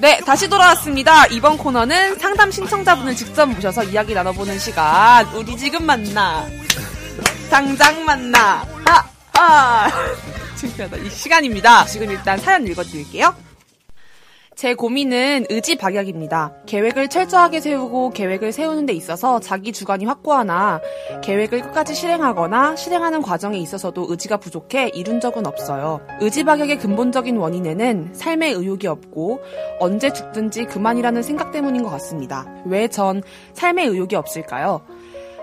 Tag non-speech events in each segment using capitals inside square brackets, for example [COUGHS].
네, 다시 돌아왔습니다. 이번 코너는 상담 신청자분을 직접 모셔서 이야기 나눠보는 시간. 우리 지금 만나. 당장 만나. 아, 아. [LAUGHS] 창피하다. 이 시간입니다. 지금 일단 사연 읽어드릴게요. 제 고민은 의지 박약입니다. 계획을 철저하게 세우고 계획을 세우는 데 있어서 자기 주관이 확고하나 계획을 끝까지 실행하거나 실행하는 과정에 있어서도 의지가 부족해 이룬 적은 없어요. 의지 박약의 근본적인 원인에는 삶의 의욕이 없고 언제 죽든지 그만이라는 생각 때문인 것 같습니다. 왜 전 삶의 의욕이 없을까요?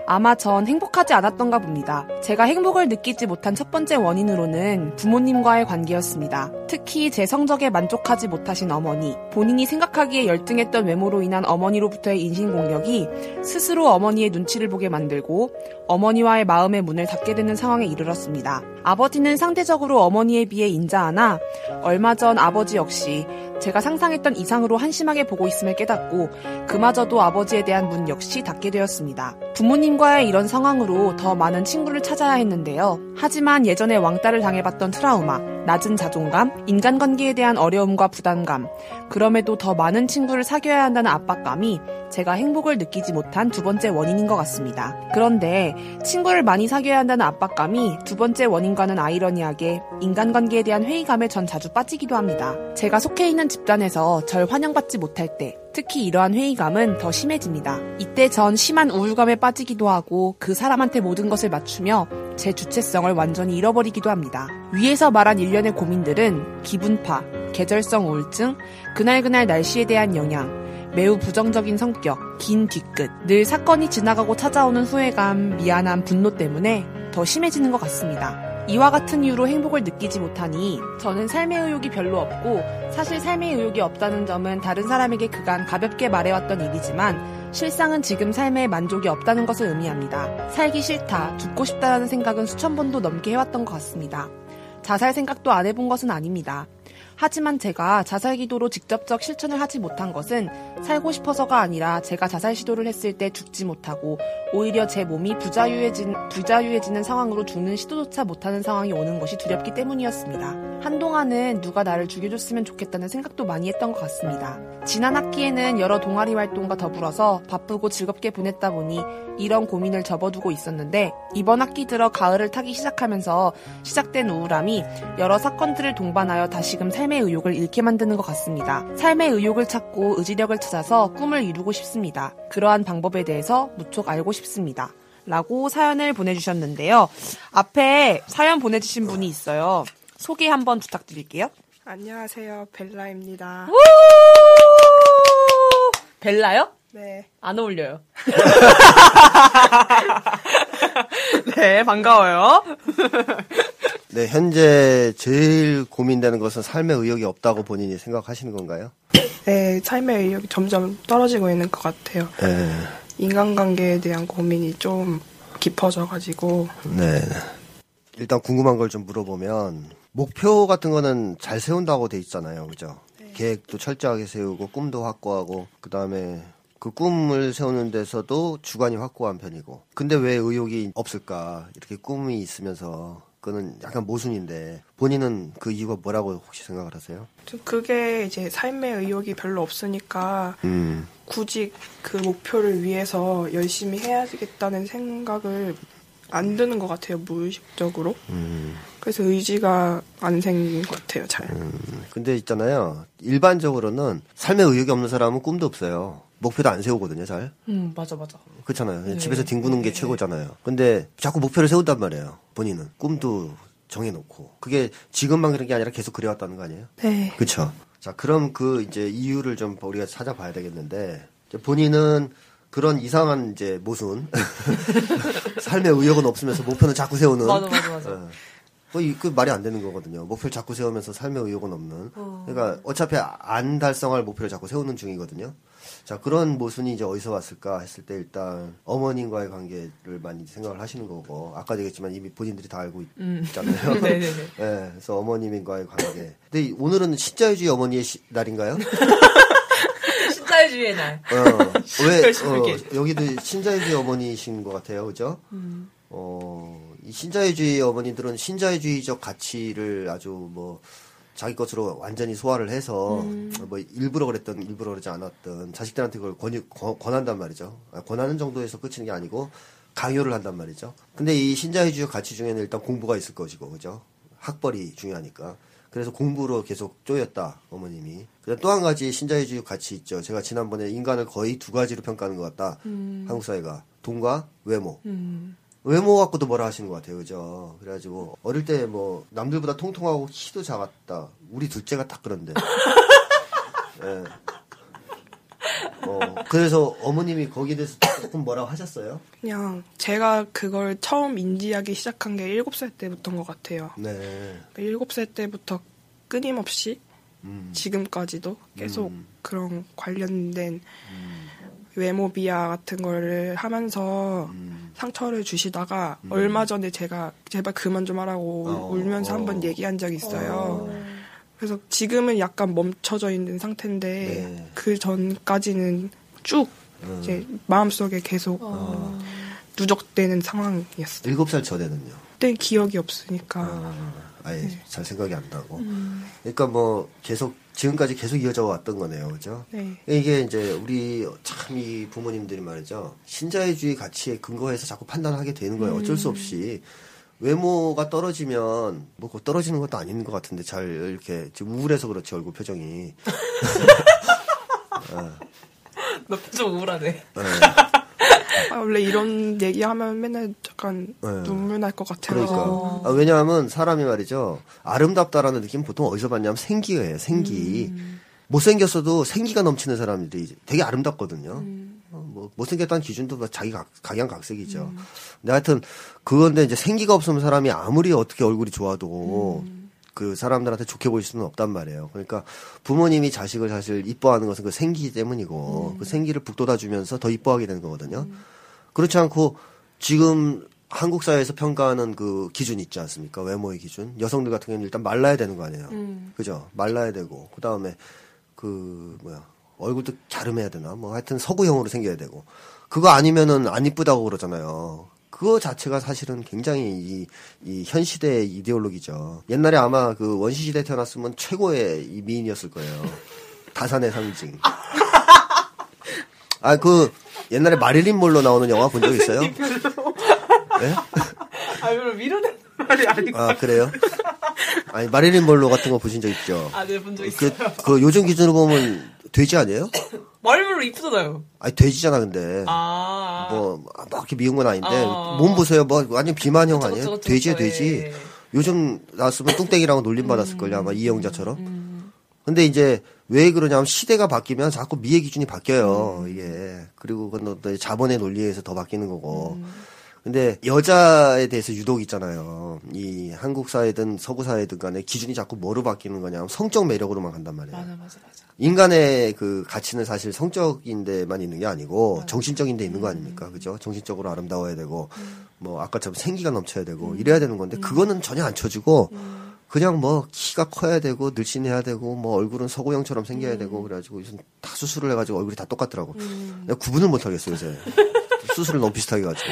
아마 전 행복하지 않았던가 봅니다. 제가 행복을 느끼지 못한 첫 번째 원인으로는 부모님과의 관계였습니다. 특히 제 성적에 만족하지 못하신 어머니, 본인이 생각하기에 열등했던 외모로 인한 어머니로부터의 인신공격이 스스로 어머니의 눈치를 보게 만들고 어머니와의 마음의 문을 닫게 되는 상황에 이르렀습니다. 아버지는 상대적으로 어머니에 비해 인자하나 얼마 전 아버지 역시 제가 상상했던 이상으로 한심하게 보고 있음을 깨닫고 그마저도 아버지에 대한 문 역시 닫게 되었습니다. 부모님과의 이런 상황으로 더 많은 친구를 찾아야 했는데요. 하지만 예전에 왕따를 당해봤던 트라우마, 낮은 자존감, 인간관계에 대한 어려움과 부담감, 그럼에도 더 많은 친구를 사귀어야 한다는 압박감이 제가 행복을 느끼지 못한 두 번째 원인인 것 같습니다. 그런데 친구를 많이 사귀어야 한다는 압박감이 두 번째 원인과는 아이러니하게 인간관계에 대한 회의감에 전 자주 빠지기도 합니다. 제가 속해 있는 집단에서 절 환영받지 못할 때 특히 이러한 회의감은 더 심해집니다. 이때 전 심한 우울감에 빠지기도 하고 그 사람한테 모든 것을 맞추며 제 주체성을 완전히 잃어버리기도 합니다. 위에서 말한 일련의 고민들은 기분파, 계절성 우울증, 그날그날 날씨에 대한 영향, 매우 부정적인 성격, 긴 뒤끝, 늘 사건이 지나가고 찾아오는 후회감, 미안함, 분노 때문에 더 심해지는 것 같습니다. 이와 같은 이유로 행복을 느끼지 못하니 저는 삶의 의욕이 별로 없고 사실 삶의 의욕이 없다는 점은 다른 사람에게 그간 가볍게 말해왔던 일이지만 실상은 지금 삶에 만족이 없다는 것을 의미합니다. 살기 싫다, 죽고 싶다라는 생각은 수천 번도 넘게 해왔던 것 같습니다. 자살 생각도 안 해본 것은 아닙니다. 하지만 제가 자살 기도로 직접적 실천을 하지 못한 것은 살고 싶어서가 아니라 제가 자살 시도를 했을 때 죽지 못하고 오히려 제 몸이 부자유해진, 부자유해지는 상황으로 죽는 시도조차 못하는 상황이 오는 것이 두렵기 때문이었습니다. 한동안은 누가 나를 죽여줬으면 좋겠다는 생각도 많이 했던 것 같습니다. 지난 학기에는 여러 동아리 활동과 더불어서 바쁘고 즐겁게 보냈다 보니 이런 고민을 접어두고 있었는데 이번 학기 들어 가을을 타기 시작하면서 시작된 우울함이 여러 사건들을 동반하여 다시금 삶의 의욕을 잃게 만드는 것 같습니다. 삶의 의욕을 찾고 의지력을 찾아서 꿈을 이루고 싶습니다. 그러한 방법에 대해서 무척 알고 싶습니다. 라고 사연을 보내주셨는데요. 앞에 사연 보내주신 분이 있어요. 소개 한번 부탁드릴게요. 안녕하세요. 벨라입니다. 벨라요? 네. 안 어울려요. [LAUGHS] 네, 반가워요. 네, 현재 제일 고민되는 것은 삶의 의욕이 없다고 본인이 생각하시는 건가요? 네, 삶의 의욕이 점점 떨어지고 있는 것 같아요. 네. 인간관계에 대한 고민이 좀 깊어져가지고. 네. 일단 궁금한 걸 좀 물어보면 목표 같은 거는 잘 세운다고 돼 있잖아요. 그죠? 계획도 철저하게 세우고 꿈도 확고하고 그다음에 그 꿈을 세우는 데서도 주관이 확고한 편이고. 근데 왜 의욕이 없을까? 이렇게 꿈이 있으면서 그거는 약간 모순인데 본인은 그 이유가 뭐라고 혹시 생각을 하세요? 좀 그게 이제 삶의 의욕이 별로 없으니까 음. 굳이 그 목표를 위해서 열심히 해야겠다는 생각을 안 드는 것 같아요. 무의식적으로. 음. 그래서 의지가 안 생긴 것 같아요. 잘. 근데 있잖아요. 일반적으로는 삶에 의욕이 없는 사람은 꿈도 없어요. 목표도 안 세우거든요, 잘. 음, 맞아, 맞아. 그렇잖아요. 집에서 뒹구는 게 최고잖아요. 근데 자꾸 목표를 세운단 말이에요. 본인은. 꿈도 정해놓고. 그게 지금만 그런 게 아니라 계속 그래왔다는 거 아니에요? 네. 그쵸. 자, 그럼 그 이제 이유를 좀 우리가 찾아봐야 되겠는데, 본인은 그런 이상한 이제 모순. [LAUGHS] 삶에 의욕은 없으면서 목표는 자꾸 세우는. 맞아, 맞아, 맞아. 어. 그, 이- 그 말이 안 되는 거거든요. 목표를 자꾸 세우면서 삶의 의욕은 없는. 그러니까 어차피 안 달성할 목표를 자꾸 세우는 중이거든요. 자 그런 모순이 이제 어디서 왔을까 했을 때 일단 어머님과의 관계를 많이 생각을 하시는 거고 아까 얘기했지만 이미 본인들이 다 알고 있, 잖아요. 음. 네네네. [LAUGHS] 네, 그래서 어머님과의 관계. 근데 이- 오늘은 신자유주의 어머니의 시- 날인가요? [LAUGHS] 신자유주의 날. 어, 왜 [LAUGHS] 어. 여기도 신자유주의 어머니이신 것 같아요, 그죠? 어, 이 신자유주의 어머니들은 신자유주의적 가치를 아주 뭐 자기 것으로 완전히 소화를 해서 뭐 일부러 그랬던 일부러 그러지 않았던 자식들한테 그걸 권유, 권, 권한단 말이죠. 아, 권하는 정도에서 끝이는 게 아니고 강요를 한단 말이죠. 근데 이 신자유주의 가치 중에는 일단 공부가 있을 것이고, 그죠? 학벌이 중요하니까. 그래서 공부로 계속 쪼였다, 어머님이. 그다음 또 한 가지 신자유주의 가치 있죠. 제가 지난번에 인간을 거의 두 가지로 평가하는 것 같다. 한국 사회가. 돈과 외모. 외모 갖고도 뭐라 하시는 것 같아요, 그죠? 그래가지고, 어릴 때 뭐, 남들보다 통통하고 키도 작았다. 우리 둘째가 딱 그런데. [LAUGHS] 예. 어, 그래서 어머님이 거기에 대해서 조금 뭐라고 하셨어요? 그냥 제가 그걸 처음 인지하기 시작한 게 7살 때부터인 것 같아요. 네. 7살 때부터 끊임없이 음. 지금까지도 계속 음. 그런 관련된 외모 비하 같은 거를 하면서 음. 상처를 주시다가 얼마 전에 제가 제발 그만 좀 하라고 어, 울면서 어. 한번 얘기한 적이 있어요. 그래서 지금은 약간 멈춰져 있는 상태인데 네. 그 전까지는 쭉 음. 이제 마음속에 계속 누적되는 상황이었어요. 일곱 살 전에는요. 그때 기억이 없으니까 아, 아예 네. 잘 생각이 안 나고. 음. 그러니까 뭐 계속 지금까지 계속 이어져 왔던 거네요, 그죠? 네. 이게 이제 우리 참 이 부모님들이 말이죠 신자유주의 가치에 근거해서 자꾸 판단하게 되는 거예요. 어쩔 수 없이 외모가 떨어지면 뭐 그거 떨어지는 것도 아닌 것 같은데 잘 이렇게 지금 우울해서 그렇지 얼굴 표정이. [LAUGHS] 너좀 우울하네. 네. 아, 원래 이런 얘기하면 맨날 약간 네. 눈물 날 것 같아요. 그러니까 아, 왜냐하면 사람이 말이죠 아름답다라는 느낌 보통 어디서 받냐면 생기예요. 생기. 못생겼어도 생기가 넘치는 사람들이 되게 아름답거든요. 어, 뭐 못생겼다는 기준도 뭐 자기 각, 각양각색이죠. 근데 하여튼 그건데 이제 생기가 없으면 사람이 아무리 어떻게 얼굴이 좋아도 그 사람들한테 좋게 보일 수는 없단 말이에요. 그러니까 부모님이 자식을 사실 이뻐하는 것은 그 생기 때문이고 그 생기를 북돋아 주면서 더 이뻐하게 되는 거거든요. 그렇지 않고 지금 한국 사회에서 평가하는 그 기준 있지 않습니까? 외모의 기준. 여성들 같은 경우는 일단 말라야 되는 거 아니에요. 그죠? 말라야 되고 그 다음에 그 뭐야 얼굴도 갸름해야 되나? 뭐 하여튼 서구형으로 생겨야 되고 그거 아니면은 안 이쁘다고 그러잖아요. 그거 자체가 사실은 굉장히 이, 이 현 시대의 이데올로기죠. 옛날에 아마 그 원시 시대 에 태어났으면 최고의 이 미인이었을 거예요. [LAUGHS] 다산의 상징. 아 그 옛날에 마릴린 몰로 나오는 영화 본 적 있어요? 네? [LAUGHS] 아, 별로 위로되는 말이 아니고. 아 그래요? 아니 마릴린 몰로 같은 거 보신 적 있죠? 아, 네, 본적 그, 있어요. 그 요즘 기준으로 보면 돼지 아니에요? [COUGHS] 말별로 이쁘잖아요. 아니 돼지잖아 근데 아. 뭐막 이렇게 미운 건 아닌데 어. 몸 보세요 뭐 완전 비만형 그쵸, 아니에요? 그쵸, 그쵸, 그쵸, 돼지 예. 요즘 나왔으면 뚱땡이라고 놀림 받았을 걸요 아마 이영자처럼 음. 근데 이제 왜 그러냐면 시대가 바뀌면 자꾸 미의 기준이 바뀌어요 음. 이게 그리고 그건 또 자본의 논리에 의해서 더 바뀌는 거고 음. 근데 여자에 대해서 유독 있잖아요 이 한국 사회든 서구 사회든 간에 기준이 자꾸 뭐로 바뀌는 거냐면 성적 매력으로만 간단 말이에요 맞아, 맞아, 맞아. 인간의 그 가치는 사실 성적인 데만 있는 게 아니고 정신적인 데 있는 거 아닙니까? 그죠? 정신적으로 아름다워야 되고 뭐 아까처럼 생기가 넘쳐야 되고 이래야 되는 건데 그거는 전혀 안 쳐주고 그냥 뭐 키가 커야 되고 늘씬해야 되고 뭐 얼굴은 서구형처럼 생겨야 되고 그래가지고 요즘 다 수술을 해가지고 얼굴이 다 똑같더라고. 내가 구분을 못 하겠어 요새. [LAUGHS] 수술을 너무 비슷하게 가지고.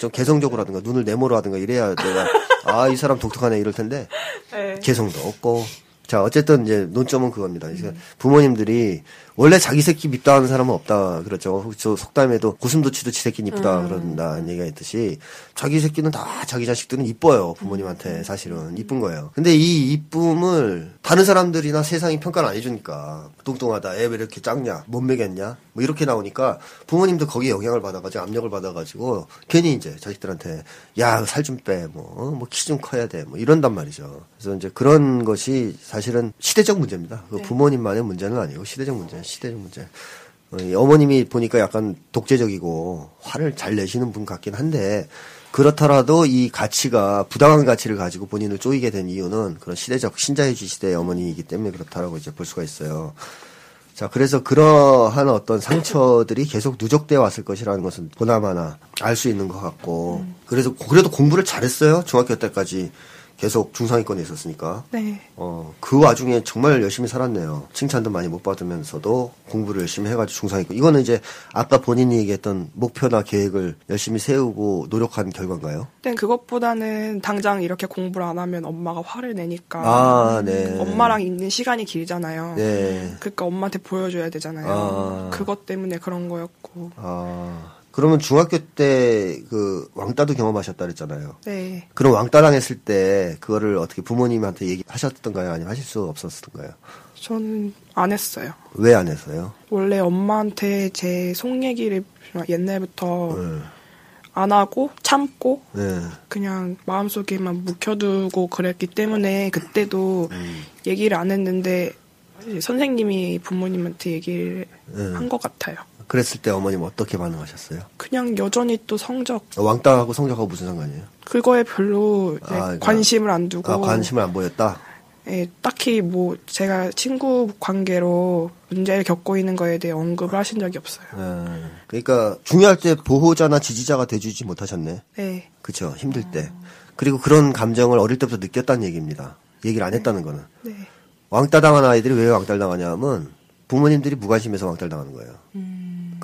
좀 개성적으로 하든가 눈을 네모로 하든가 이래야 내가 아 이 사람 독특하네 이럴 텐데 네. 개성도 없고. 자, 어쨌든 이제 논점은 그겁니다. 그래서 부모님들이 원래 자기 새끼 밉다하는 사람은 없다 그렇죠. 저 속담에도 고슴도치도 지 새끼는 이쁘다 그런다는 얘기가 있듯이 자기 새끼는 다 자기 자식들은 이뻐요. 부모님한테 사실은 이쁜 거예요. 근데 이 이쁨을 다른 사람들이나 세상이 평가를 안 해주니까 뚱뚱하다, 애 왜 이렇게 작냐, 못 먹였냐, 뭐 이렇게 나오니까 부모님도 거기에 영향을 받아가지고 압력을 받아가지고 괜히 이제 자식들한테 야 살 좀 빼, 뭐뭐키좀 커야 돼, 뭐 이런단 말이죠. 그래서 이제 그런 것이 사실은 시대적 문제입니다. 그 부모님만의 문제는 아니고 시대적 문제, 시대적 문제. 어, 이 어머님이 보니까 약간 독재적이고 화를 잘 내시는 분 같긴 한데 그렇더라도 이 가치가 부당한 가치를 가지고 본인을 쪼이게 된 이유는 그런 시대적 신자유주의 시대의 어머니이기 때문에 그렇다라고 이제 볼 수가 있어요. 자, 그래서 그러한 어떤 상처들이 계속 누적되어 왔을 것이라는 것은 보나마나 알 수 있는 것 같고, 그래서, 그래도 공부를 잘했어요. 중학교 때까지 계속 중상위권에 있었으니까. 네. 어, 그 와중에 정말 열심히 살았네요. 칭찬도 많이 못 받으면서도 공부를 열심히 해가지고 중상위권. 이거는 이제 아까 본인이 얘기했던 목표나 계획을 열심히 세우고 노력한 결과인가요? 근데 그것보다는 당장 이렇게 공부를 안 하면 엄마가 화를 내니까 아, 네. 엄마랑 있는 시간이 길잖아요. 네. 그러니까 엄마한테 보여줘야 되잖아요. 아. 그것 때문에 그런 거였고. 아, 그러면 중학교 때 그 왕따도 경험하셨다 그랬잖아요. 네. 그럼 왕따 당했을 때 그거를 어떻게 부모님한테 얘기하셨던가요? 아니면 하실 수 없었던가요? 저는 안 했어요. 왜안 해서요? 원래 엄마한테 제 속 얘기를 옛날부터 네. 안 하고 참고 네. 그냥 마음속에만 묵혀두고 그랬기 때문에 그때도 음. 얘기를 안 했는데 선생님이 부모님한테 얘기를 네. 한것 같아요. 그랬을 때 어머님 어떻게 반응하셨어요? 그냥 여전히 또 성적 왕따하고 성적하고 무슨 상관이에요? 그거에 별로 아, 관심을 안 두고 아, 관심을 안 보였다? 예, 딱히 뭐 제가 친구 관계로 문제를 겪고 있는 거에 대해 언급을 하신 적이 없어요. 네. 그러니까 중요할 때 보호자나 지지자가 돼주지 못하셨네. 네. 그쵸 힘들 때. 그리고 그런 감정을 어릴 때부터 느꼈다는 얘기입니다. 얘기를 안 했다는 거는. 네. 왕따 당한 아이들이 왜 왕따를 당하냐면 부모님들이 무관심해서 왕따를 당하는 거예요.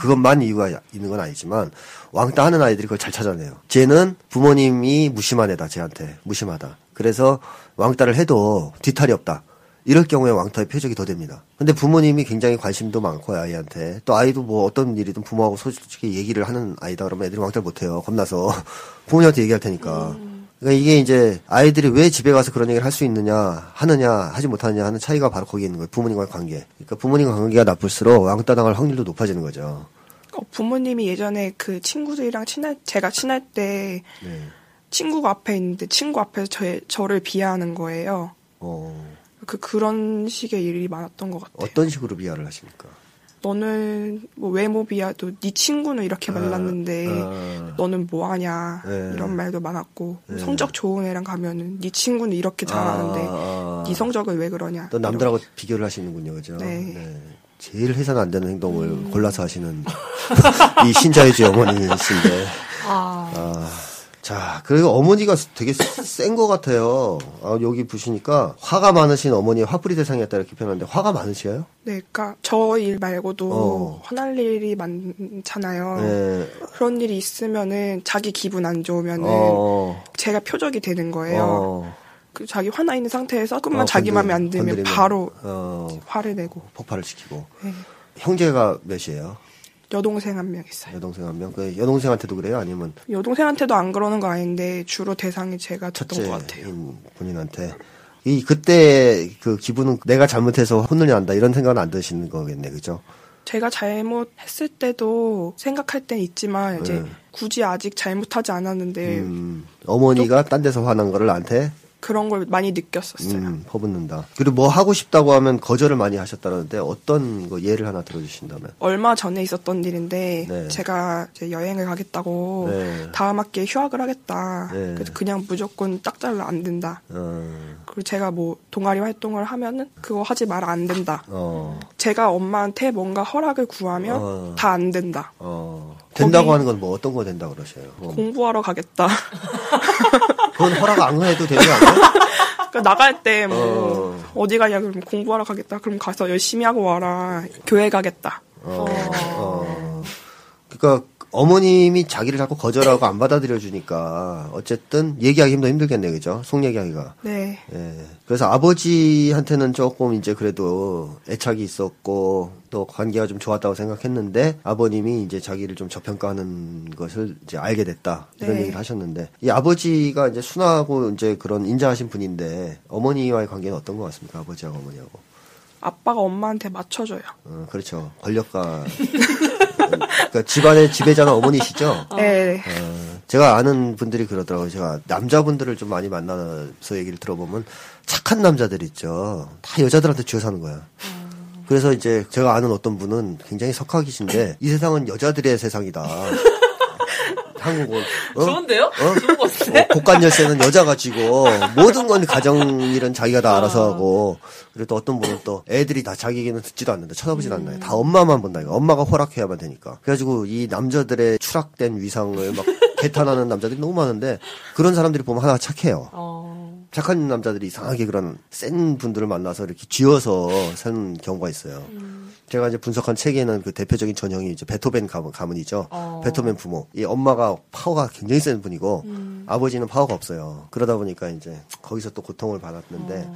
그것만 이유가 있는 건 아니지만 왕따 하는 아이들이 그걸 잘 찾아내요. 쟤는 부모님이 무심한 애다, 쟤한테. 무심하다. 그래서 왕따를 해도 뒤탈이 없다. 이럴 경우에 왕따의 표적이 더 됩니다. 근데 부모님이 굉장히 관심도 많고 아이한테 또 아이도 뭐 어떤 일이든 부모하고 솔직히 얘기를 하는 아이다 그러면 애들이 왕따를 못해요. 겁나서 [LAUGHS] 부모님한테 얘기할 테니까. 그러니까 이게 이제 아이들이 왜 집에 가서 그런 얘기를 할 수 있느냐 하느냐 하지 못하느냐 하는 차이가 바로 거기에 있는 거예요. 부모님과의 관계. 그러니까 부모님과 관계가 나쁠수록 왕따 당할 확률도 높아지는 거죠. 어, 부모님이 예전에 그 친구들이랑 친할 제가 친할 때 네. 친구가 앞에 있는데 친구 앞에서 저, 저를 비하하는 거예요. 어, 그 그런 식의 일이 많았던 것 같아요. 어떤 식으로 비하를 하십니까? 너는 뭐 외모 비하도 네 친구는 이렇게 말랐는데 아. 너는 뭐 하냐 네. 이런 말도 많았고 네. 성적 좋은 애랑 가면은 네 친구는 이렇게 잘하는데 아, 아. 네 성적을 왜 그러냐 또 남들하고 비교를 하시는군요, 그죠? 네. 제일 해서는 안 되는 행동을 음. 골라서 하시는 [LAUGHS] 이 신자유주의 어머니이신데. 아, 아, 자, 그리고 어머니가 되게 센 것 같아요. 아, 여기 보시니까 화가 많으신 어머니 화풀이 대상이었다 이렇게 표현하는데 화가 많으셔요? 네, 그러니까 저 일 말고도 어. 화날 일이 많잖아요. 네. 그런 일이 있으면은 자기 기분 안 좋으면은 어, 제가 표적이 되는 거예요. 어, 그 자기 화나 있는 상태에서 조금만 어, 자기 마음에 안 들면 건드리면, 바로 어, 화를 내고 폭발을 시키고. 네. 형제가 몇이에요? 여동생 한 명 있어요. 여동생 한 명? 그 여동생한테도 그래요? 아니면 여동생한테도 안 그러는 거 아닌데 주로 대상이 제가 됐던 것 같아요. 본인한테 이 그때 그 기분은 내가 잘못해서 혼을 난다 이런 생각은 안 드시는 거겠네, 그죠? 제가 잘못했을 때도 생각할 땐 있지만 이제 네. 굳이 아직 잘못하지 않았는데 음, 어머니가 딴 데서 화난 거를 나한테 그런 걸 많이 느꼈었어요. 음, 퍼붓는다. 그리고 뭐 하고 싶다고 하면 거절을 많이 하셨다는데 어떤 거 예를 하나 들어주신다면? 얼마 전에 있었던 일인데 네. 제가 여행을 가겠다고 네. 다음 학기에 휴학을 하겠다. 네. 그래서 그냥 무조건 딱 잘라 안 된다. 어, 그리고 제가 뭐 동아리 활동을 하면은 그거 하지 마라 안 된다. 어, 제가 엄마한테 뭔가 허락을 구하면 어. 다안 된다. 어. 된다고 하는 건 뭐 어떤 거 된다 그러셔요? 어. 공부하러 가겠다. [LAUGHS] 그건 허락 안 해도 거 아니에요? [LAUGHS] 그러니까 나갈 때 뭐 어. 어. 디 가냐 그러면 공부하러 가겠다. 그럼 가서 열심히 하고 와라. 교회 가겠다. 어, 어. 그러니까 어머님이 자기를 자꾸 거절하고 안 받아들여 주니까 어쨌든 얘기하기 힘도 힘들겠네, 그죠? 속 얘기하기가. 네. 예. 그래서 아버지한테는 조금 이제 그래도 애착이 있었고 또 관계가 좀 좋았다고 생각했는데 아버님이 이제 자기를 좀 저평가하는 것을 이제 알게 됐다 이런 네. 얘기를 하셨는데 이 아버지가 이제 순하고 이제 그런 인자하신 분인데 어머니와의 관계는 어떤 것 같습니까? 아버지하고 어머니하고. 아빠가 엄마한테 맞춰줘요. 어, 그렇죠. 권력가. 그러니까 집안의 지배자는 어머니시죠? 네. 어, 제가 아는 분들이 그러더라고요. 제가 남자분들을 좀 많이 만나서 얘기를 들어보면 착한 남자들 있죠. 다 여자들한테 쥐어 사는 거야. 그래서 이제 제가 아는 어떤 분은 굉장히 석학이신데 이 세상은 여자들의 세상이다. [LAUGHS] 한국은 어? 좋은데요? 어? 좋은 거 같은데? 어, 고관 열쇠는 여자가 쥐고 모든 건 가정 일은 자기가 다 알아서 하고 그리고 또 어떤 분은 또 애들이 다 자기 얘기는 듣지도 않는다 쳐다보지도 않나요 다 엄마만 본다 이거 엄마가 허락해야만 되니까 그래가지고 이 남자들의 추락된 위상을 막 [LAUGHS] 개탄하는 남자들이 너무 많은데 그런 사람들이 보면 하나 착해요 어. 착한 남자들이 이상하게 그런 센 분들을 만나서 이렇게 쥐어서 사는 경우가 있어요. 제가 이제 분석한 책에는 그 대표적인 전형이 이제 베토벤 가문, 가문이죠. 어. 베토벤 부모. 이 엄마가 파워가 굉장히 센 분이고 아버지는 파워가 없어요. 그러다 보니까 이제 거기서 또 고통을 받았는데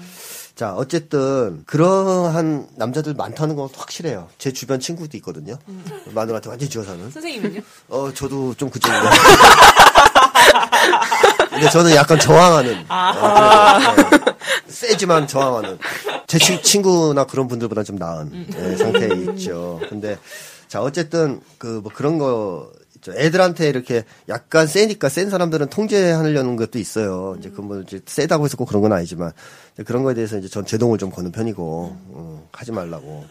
자 어쨌든 그러한 남자들 많다는 건 확실해요. 제 주변 친구도 있거든요. 마누라한테 완전 히 쥐어 사는. [LAUGHS] 선생님은요? 어, 저도 좀 그쪽인데. [LAUGHS] 근데 저는 약간 저항하는. 어, 네. 세지만 저항하는. 제 친, 친구나 그런 분들보다 좀 나은 예, 상태에 있죠. 근데, 자, 어쨌든, 그, 뭐 그런 거. 애들한테 이렇게 약간 세니까 센 사람들은 통제하려는 것도 있어요. 이제 그뭐 이제 세다고 해서 꼭 그런 건 아니지만 그런 거에 대해서 이제 전 제동을 좀 거는 편이고 어, 하지 말라고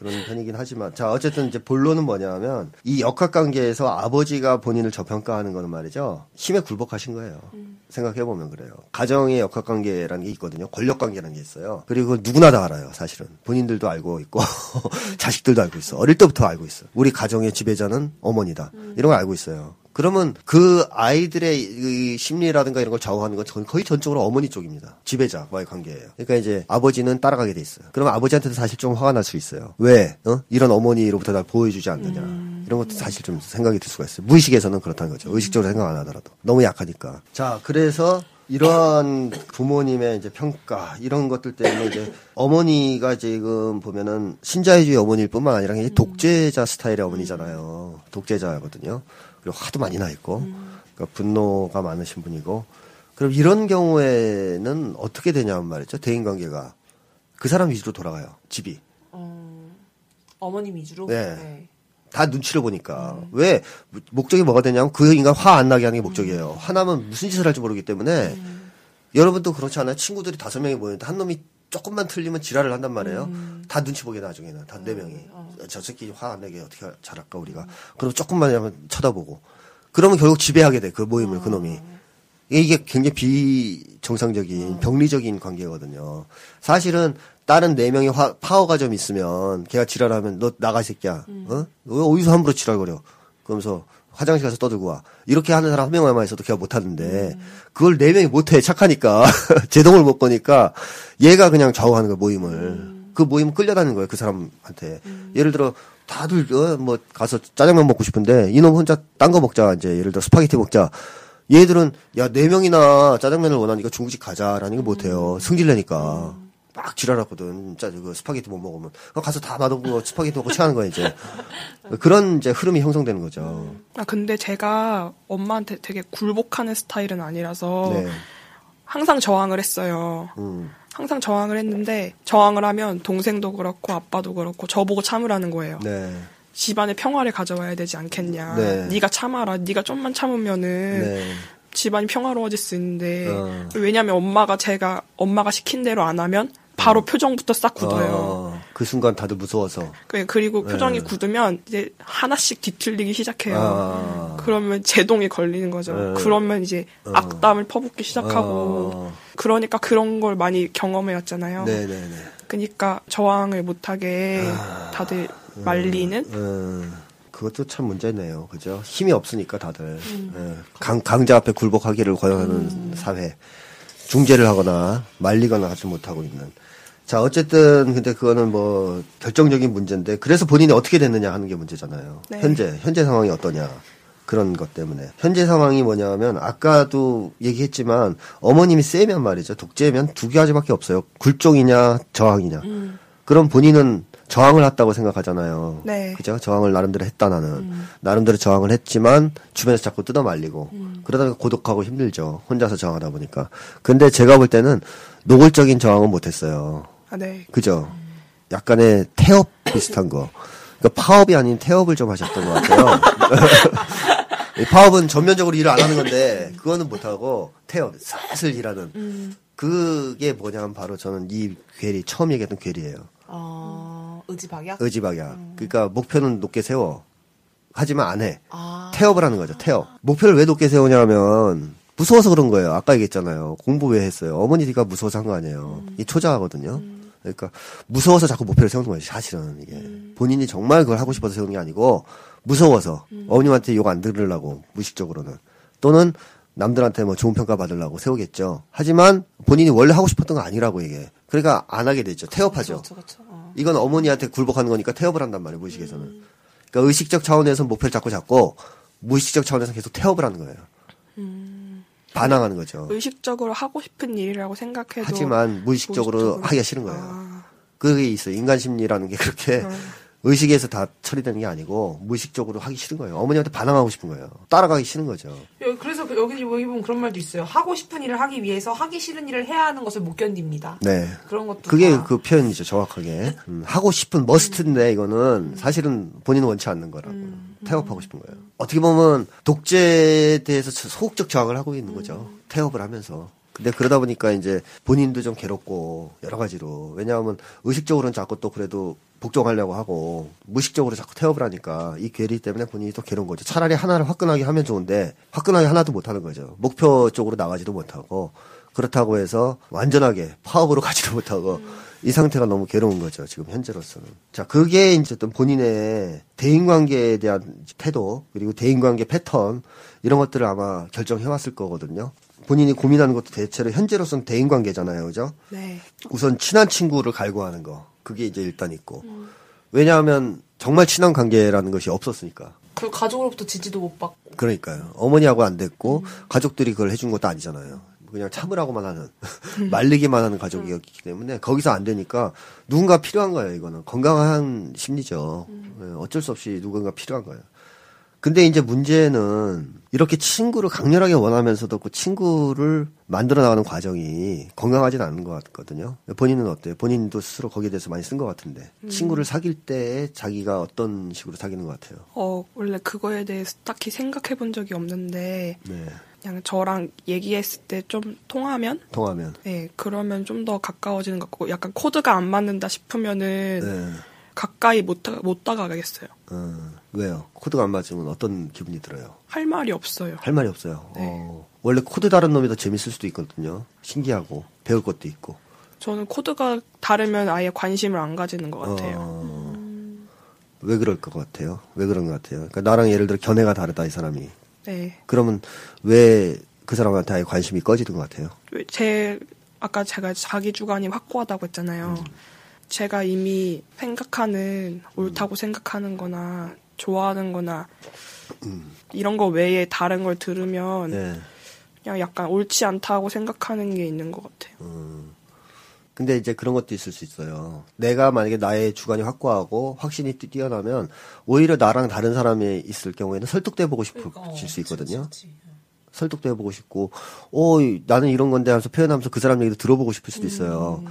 그런 편이긴 하지만 자 어쨌든 이제 본론은 뭐냐면 이 역학 관계에서 아버지가 본인을 저평가하는 거는 말이죠. 힘에 굴복하신 거예요. 생각해 보면 그래요. 가정의 역학 관계라는 게 있거든요. 권력 관계라는 게 있어요. 그리고 누구나 다 알아요 사실은. 본인들도 알고 있고 [LAUGHS] 자식들도 알고 있어. 어릴 때부터 알고 있어. 우리 가정의 지배자는 어머니다. 이런 걸 알고 있어요 그러면 그 아이들의 이 심리라든가 이런 걸 좌우하는 건 전- 거의 전적으로 어머니 쪽입니다. 지배자와의 관계예요. 그러니까 이제 아버지는 따라가게 돼 있어요. 그러면 아버지한테도 사실 좀 화가 날 수 있어요. 왜? 어? 이런 어머니로부터 날 보호해주지 않느냐. 이런 것도 사실 좀 생각이 들 수가 있어요. 무의식에서는 그렇다는 거죠. 의식적으로 생각 안 하더라도. 너무 약하니까. 자, 그래서 이러한 부모님의 이제 평가 이런 것들 때문에 이제 어머니가 지금 보면은 신자유주의 어머니일 뿐만 아니라 독재자 스타일의 어머니잖아요. 독재자거든요. 그리고 화도 많이 나 있고 그러니까 분노가 많으신 분이고 그럼 이런 경우에는 어떻게 되냐면 말이죠. 대인 관계가 그 사람 위주로 돌아가요. 집이. 어머님 위주로? 네. 다 눈치를 보니까 왜 목적이 뭐가 되냐면 그 인간 화 안 나게 하는 게 목적이에요. 화나면 무슨 짓을 할지 모르기 때문에 여러분도 그렇지 않아요? 친구들이 다섯 명이 모였는데 한 놈이 조금만 틀리면 지랄을 한단 말이에요. 다 눈치 보게 나중에는 다 네 명이 저 새끼 화 안 내게 어떻게 잘할까 우리가. 그럼 조금만 하면 쳐다보고 그러면 결국 지배하게 돼 그 모임을 그 놈이. 이게 굉장히 비정상적인 병리적인 관계거든요. 사실은 다른 네 명의 화- 파워가 좀 있으면 걔가 지랄하면 너 나가 이 새끼야. 어? 왜 어디서 함부로 지랄거려? 그러면서 화장실 가서 떠들고 와. 이렇게 하는 사람 한 명만 있어도 걔가 못 하는데 그걸 네 명이 못 해. 착하니까 [LAUGHS] 제동을 못 거니까 얘가 그냥 좌우하는 거야 모임을. 그 모임 끌려다니는 거예요 그 사람한테. 예를 들어 다들 어, 뭐 가서 짜장면 먹고 싶은데 이놈 혼자 딴 거 먹자 이제 예를 들어 스파게티 먹자. 얘들은 야 네 명이나 짜장면을 원하니까 중국집 가자라는 거 못해요 승질내니까 막 지랄하거든 진짜 그 스파게티 못 먹으면 가서 다 맛없고 스파게티 먹고 체하는 거야 이제 [LAUGHS] 그런 이제 흐름이 형성되는 거죠 아 근데 제가 엄마한테 되게 굴복하는 스타일은 아니라서 네 항상 저항을 했어요. 음. 항상 저항을 했는데 저항을 하면 동생도 그렇고 아빠도 그렇고 저보고 참으라는 거예요. 네. 집안의 평화를 가져와야 되지 않겠냐. 네. 네가 참아라. 네가 좀만 참으면은 네. 집안이 평화로워질 수 있는데 어. 왜냐면 엄마가 제가 엄마가 시킨 대로 안 하면 바로 표정부터 싹 굳어요. 어, 그 순간 다들 무서워서 그- 그리고 표정이 네. 굳으면 이제 하나씩 뒤틀리기 시작해요. 아. 그러면 제동이 걸리는 거죠. 네. 그러면 이제 악담을 퍼붓기 시작하고 어. 그러니까 그런 걸 많이 경험해 왔잖아요. 네네네 그러니까 저항을 못하게 다들 말리는 음, 그것도 참 문제네요. 그죠? 힘이 없으니까 다들. 예, 강, 강자 앞에 굴복하기를 권하는 사회. 중재를 하거나 말리거나 하지 못하고 있는. 자, 어쨌든 근데 그거는 뭐 결정적인 문제인데 그래서 본인이 어떻게 됐느냐 하는 게 문제잖아요. 네. 현재, 현재 상황이 어떠냐. 그런 것 때문에. 현재 상황이 뭐냐면 아까도 얘기했지만 어머님이 세면 말이죠. 독재면 두 가지밖에 없어요. 굴종이냐 저항이냐. 그럼 본인은 저항을 했다고 생각하잖아요. 네. 그죠? 저항을 나름대로 했다 나는. 나름대로 저항을 했지만 주변에서 자꾸 뜯어 말리고 그러다 보니까 고독하고 힘들죠. 혼자서 저항하다 보니까. 근데 제가 볼 때는 노골적인 저항은 못 했어요. 아, 네. 그죠? 약간의 태업 비슷한 거. 그러니까 파업이 아닌 태업을 좀 하셨던 것 같아요. [LAUGHS] 이 파업은 전면적으로 일을 안 하는 건데 그거는 못 하고 태업 슬슬 일하는. 그게 뭐냐면 바로 저는 이 괴리 처음 얘기했던 괴리예요. 어, 의지박약? 의지박약. 그러니까 목표는 높게 세워. 하지만 안 해. 아. 태업을 하는 거죠. 태업. 목표를 왜 높게 세우냐면 무서워서 그런 거예요. 아까 얘기했잖아요. 공부 왜 했어요? 어머니가 무서워서 한 거 아니에요. 이 초자하거든요. 그러니까 무서워서 자꾸 목표를 세우는 거예요. 사실은 이게 본인이 정말 그걸 하고 싶어서 세우는 게 아니고 무서워서 어머님한테 욕 안 들으려고 무의식적으로는 또는 남들한테 뭐 좋은 평가 받으려고 세우겠죠. 하지만 본인이 원래 하고 싶었던 거 아니라고 이게. 그러니까 안 하게 되죠. 태업하죠. 그렇죠, 그렇죠. 어. 이건 어머니한테 굴복하는 거니까 태업을 한단 말이에요. 무의식에서는. 그러니까 의식적 차원에서 목표를 잡고 잡고 무의식적 차원에서 계속 태업을 하는 거예요. 반항하는 거죠. 의식적으로 하고 싶은 일이라고 생각해도 하지만 무의식적으로 무의식적으로. 하기가 싫은 거예요. 아, 그게 있어요. 인간 심리라는 게 그렇게 의식에서 다 처리되는 게 아니고 무의식적으로 하기 싫은 거예요. 어머니한테 반항하고 싶은 거예요. 따라가기 싫은 거죠. 여- 그래서 그- 여기 여기 보면 그런 말도 있어요. 하고 싶은 일을 하기 위해서 하기 싫은 일을 해야 하는 것을 못 견딥니다. 네. 그런 것도 그게 다 그 표현이죠, 정확하게. 음, 하고 싶은 머스트인데 이거는 사실은 본인은 원치 않는 거라고. 태업하고 싶은 거예요. 어떻게 보면 독재에 대해서 소극적 저항을 하고 있는 거죠. 태업을 하면서. 근데 그러다 보니까 이제 본인도 좀 괴롭고 여러 가지로. 왜냐하면 의식적으로는 자꾸 또 그래도 복종하려고 하고 무의식적으로 자꾸 태업을 하니까 이 괴리 때문에 본인이 또 괴로운 거죠. 차라리 하나를 화끈하게 하면 좋은데 화끈하게 하나도 못 하는 거죠. 목표 쪽으로 나가지도 못하고 그렇다고 해서 완전하게 파업으로 [LAUGHS] 가지도 못하고 이 상태가 너무 괴로운 거죠. 지금 현재로서는. 자, 그게 이제 어떤 본인의 대인관계에 대한 태도 그리고 대인관계 패턴 이런 것들을 아마 결정해 왔을 거거든요. 본인이 고민하는 것도 대체로 현재로서는 대인 관계잖아요. 그죠? 네. 우선 친한 친구를 갈구하는 거. 그게 이제 일단 있고. 왜냐하면 정말 친한 관계라는 것이 없었으니까. 그 가족으로부터 지지도 못 받고 그러니까요. 어머니하고 안 됐고 가족들이 그걸 해준 것도 아니잖아요. 그냥 참으라고만 하는 [LAUGHS] 말리기만 하는 가족이었기 때문에 거기서 안 되니까 누군가 필요한 거예요. 이거는 건강한 심리죠. 예, 어쩔 수 없이 누군가 필요한 거예요. 근데 이제 문제는 이렇게 친구를 강렬하게 원하면서도 그 친구를 만들어 나가는 과정이 건강하진 않은 것 같거든요. 본인은 어때요? 본인도 스스로 거기에 대해서 많이 쓴 것 같은데 친구를 사귈 때 자기가 어떤 식으로 사귀는 것 같아요? 어, 원래 그거에 대해서 딱히 생각해 본 적이 없는데, 네, 그냥 저랑 얘기했을 때 좀 통하면, 통하면. 네, 그러면 좀 더 가까워지는 것 같고, 약간 코드가 안 맞는다 싶으면은, 네. 가까이 못, 다, 못 다가가겠어요. 어, 왜요? 코드가 안 맞으면 어떤 기분이 들어요? 할 말이 없어요. 할 말이 없어요. 네. 어, 원래 코드 다른 놈이 더 재밌을 수도 있거든요. 신기하고 배울 것도 있고. 저는 코드가 다르면 아예 관심을 안 가지는 것 같아요. 어, 왜 그럴 것 같아요? 왜 그런 것 같아요? 그러니까 나랑 예를 들어 견해가 다르다 이 사람이. 네. 그러면 왜 그 사람한테 아예 관심이 꺼지는 것 같아요? 왜 제, 아까 제가 자기 주관이 확고하다고 했잖아요. 음. 제가 이미 생각하는, 옳다고 생각하는 거나, 좋아하는 거나, 이런 거 외에 다른 걸 들으면, 음. 네. 그냥 약간 옳지 않다고 생각하는 게 있는 것 같아요. 근데 이제 그런 것도 있을 수 있어요. 내가 만약에 나의 주관이 확고하고 확신이 뛰- 뛰어나면 오히려 나랑 다른 사람이 있을 경우에는 설득돼 보고 싶을 수 있거든요. 설득돼 보고 싶고, 어, 이- 나는 이런 건데 하면서 표현하면서 그 사람 얘기도 들어보고 싶을 수도 있어요.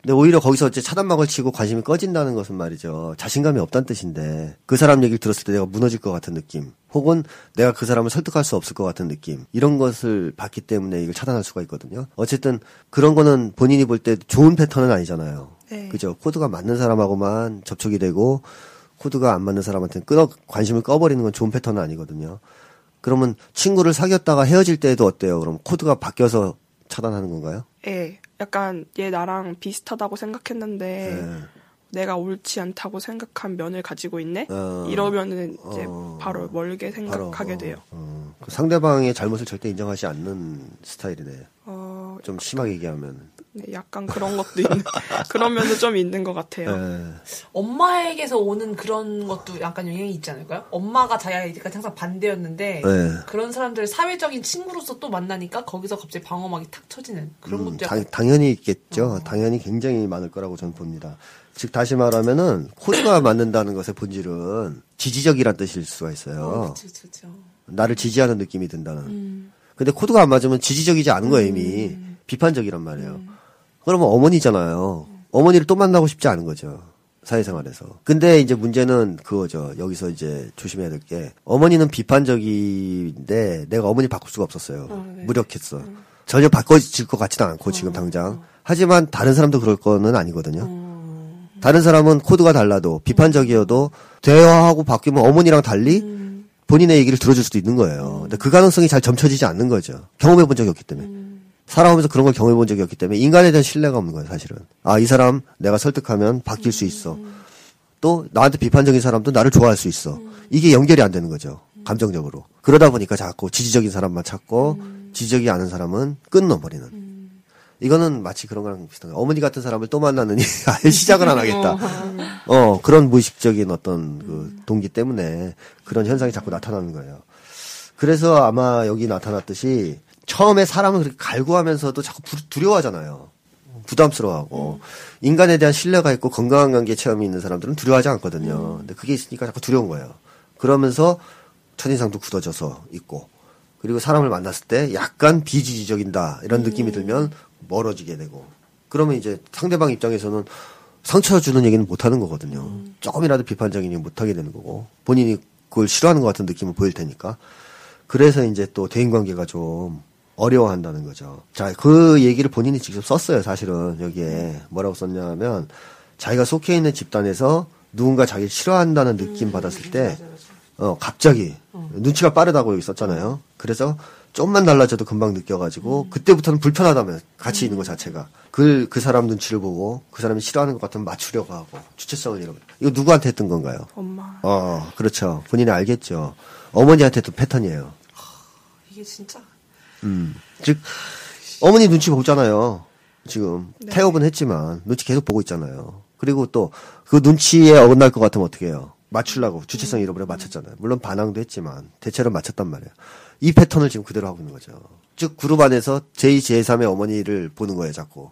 근데 오히려 거기서 이제 차단막을 치고 관심이 꺼진다는 것은 말이죠. 자신감이 없다는 뜻인데, 그 사람 얘기를 들었을 때 내가 무너질 것 같은 느낌, 혹은 내가 그 사람을 설득할 수 없을 것 같은 느낌, 이런 것을 봤기 때문에 이걸 차단할 수가 있거든요. 어쨌든 그런 거는 본인이 볼 때 좋은 패턴은 아니잖아요. 네. 그죠? 코드가 맞는 사람하고만 접촉이 되고, 코드가 안 맞는 사람한테는 끊어, 관심을 꺼버리는 건 좋은 패턴은 아니거든요. 그러면 친구를 사귀었다가 헤어질 때도 어때요? 그럼 코드가 바뀌어서 차단하는 건가요? 예, 약간 얘 나랑 비슷하다고 생각했는데, 네. 내가 옳지 않다고 생각한 면을 가지고 있네? 어. 이러면은 이제 어. 바로 멀게 바로, 생각하게 어, 돼요. 어, 그 상대방의 잘못을 절대 인정하지 않는 스타일이네. 어, 좀 심하게 얘기하면. 네, 약간 그런 것도 있는, [LAUGHS] 그런 면도 좀 있는 것 같아요. 예. 엄마에게서 오는 그런 것도 약간 영향이 있지 않을까요? 엄마가 자기가 항상 반대였는데 네. 그런 사람들 사회적인 친구로서 또 만나니까 거기서 갑자기 방어막이 탁 쳐지는 그런 음, 것도 당, 약간 당연히 있겠죠. 당연히 굉장히 많을 거라고 저는 봅니다. 즉 다시 말하면은 코드가 [COUGHS] 맞는다는 것의 본질은 지지적이란 뜻일 수가 있어요. 어, 그쵸, 그쵸. 나를 지지하는 느낌이 든다는. 음. 근데 코드가 안 맞으면 지지적이지 않은 거예요, 이미. 비판적이란 말이에요. 음. 그러면 어머니잖아요. 어머니를 또 만나고 싶지 않은 거죠. 사회생활에서. 근데 이제 문제는 그거죠. 여기서 이제 조심해야 될 게, 어머니는 비판적인데, 내가 어머니 바꿀 수가 없었어요. 어, 네. 무력했어. 전혀 바꿔질 것 같지도 않고, 어. 지금 당장. 하지만 다른 사람도 그럴 거는 아니거든요. 다른 사람은 코드가 달라도 비판적이어도 대화하고 바뀌면 어머니랑 달리 본인의 얘기를 들어줄 수도 있는 거예요. 근데 그 가능성이 잘 점쳐지지 않는 거죠. 경험해 본 적이 없기 때문에. 살아오면서 그런 걸 경험해 본 적이 없기 때문에 인간에 대한 신뢰가 없는 거예요, 사실은. 아, 이 사람 내가 설득하면 바뀔 수 있어. 또 나한테 비판적인 사람도 나를 좋아할 수 있어. 이게 연결이 안 되는 거죠. 감정적으로. 그러다 보니까 자꾸 지지적인 사람만 찾고 지지적이 않은 사람은 끊어버리는. 이거는 마치 그런 거랑 비슷한 거예요. 어머니 같은 사람을 또 만나느니 [LAUGHS] 아예 시작을 안 하겠다. 어, 그런 무의식적인 어떤 그 동기 때문에 그런 현상이 자꾸 나타나는 거예요. 그래서 아마 여기 나타났듯이 처음에 사람을 그렇게 갈구하면서도 자꾸 부- 두려워하잖아요. 부담스러워하고 인간에 대한 신뢰가 있고 건강한 관계 체험이 있는 사람들은 두려워하지 않거든요. 근데 그게 있으니까 자꾸 두려운 거예요. 그러면서 첫인상도 굳어져서 있고 그리고 사람을 만났을 때 약간 비지지적인다 이런 느낌이 들면 멀어지게 되고 그러면 이제 상대방 입장에서는 상처 주는 얘기는 못 하는 거거든요. 조금이라도 비판적인 얘기 못 하게 되는 거고 본인이 그걸 싫어하는 것 같은 느낌을 보일 테니까 그래서 이제 또 대인 관계가 좀 어려워한다는 거죠. 자, 그 얘기를 본인이 직접 썼어요, 사실은. 여기에. 뭐라고 썼냐면, 자기가 속해 있는 집단에서 누군가 자기를 싫어한다는 느낌 받았을 때, 어, 갑자기, 눈치가 빠르다고 여기 썼잖아요. 그래서 좀만 달라져도 금방 느껴가지고, 그때부터는 불편하다면, 같이 있는 것 자체가. 그, 그 사람 눈치를 보고, 그 사람이 싫어하는 것 같으면 맞추려고 하고, 주체성을 잃어버려. 이거 누구한테 했던 건가요? 엄마. 어, 그렇죠. 본인이 알겠죠. 어머니한테 또 패턴이에요. 이게 진짜. 음. 즉, 어머니 눈치 보잖아요. 지금. 태업은 했지만, 눈치 계속 보고 있잖아요. 그리고 또, 그 눈치에 어긋날 것 같으면 어떻게 해요? 맞추려고 주체성 잃어버려 맞췄잖아요. 물론 반항도 했지만, 대체로 맞췄단 말이에요. 이 패턴을 지금 그대로 하고 있는 거죠. 즉, 그룹 안에서 제2, 제3의 어머니를 보는 거예요, 자꾸.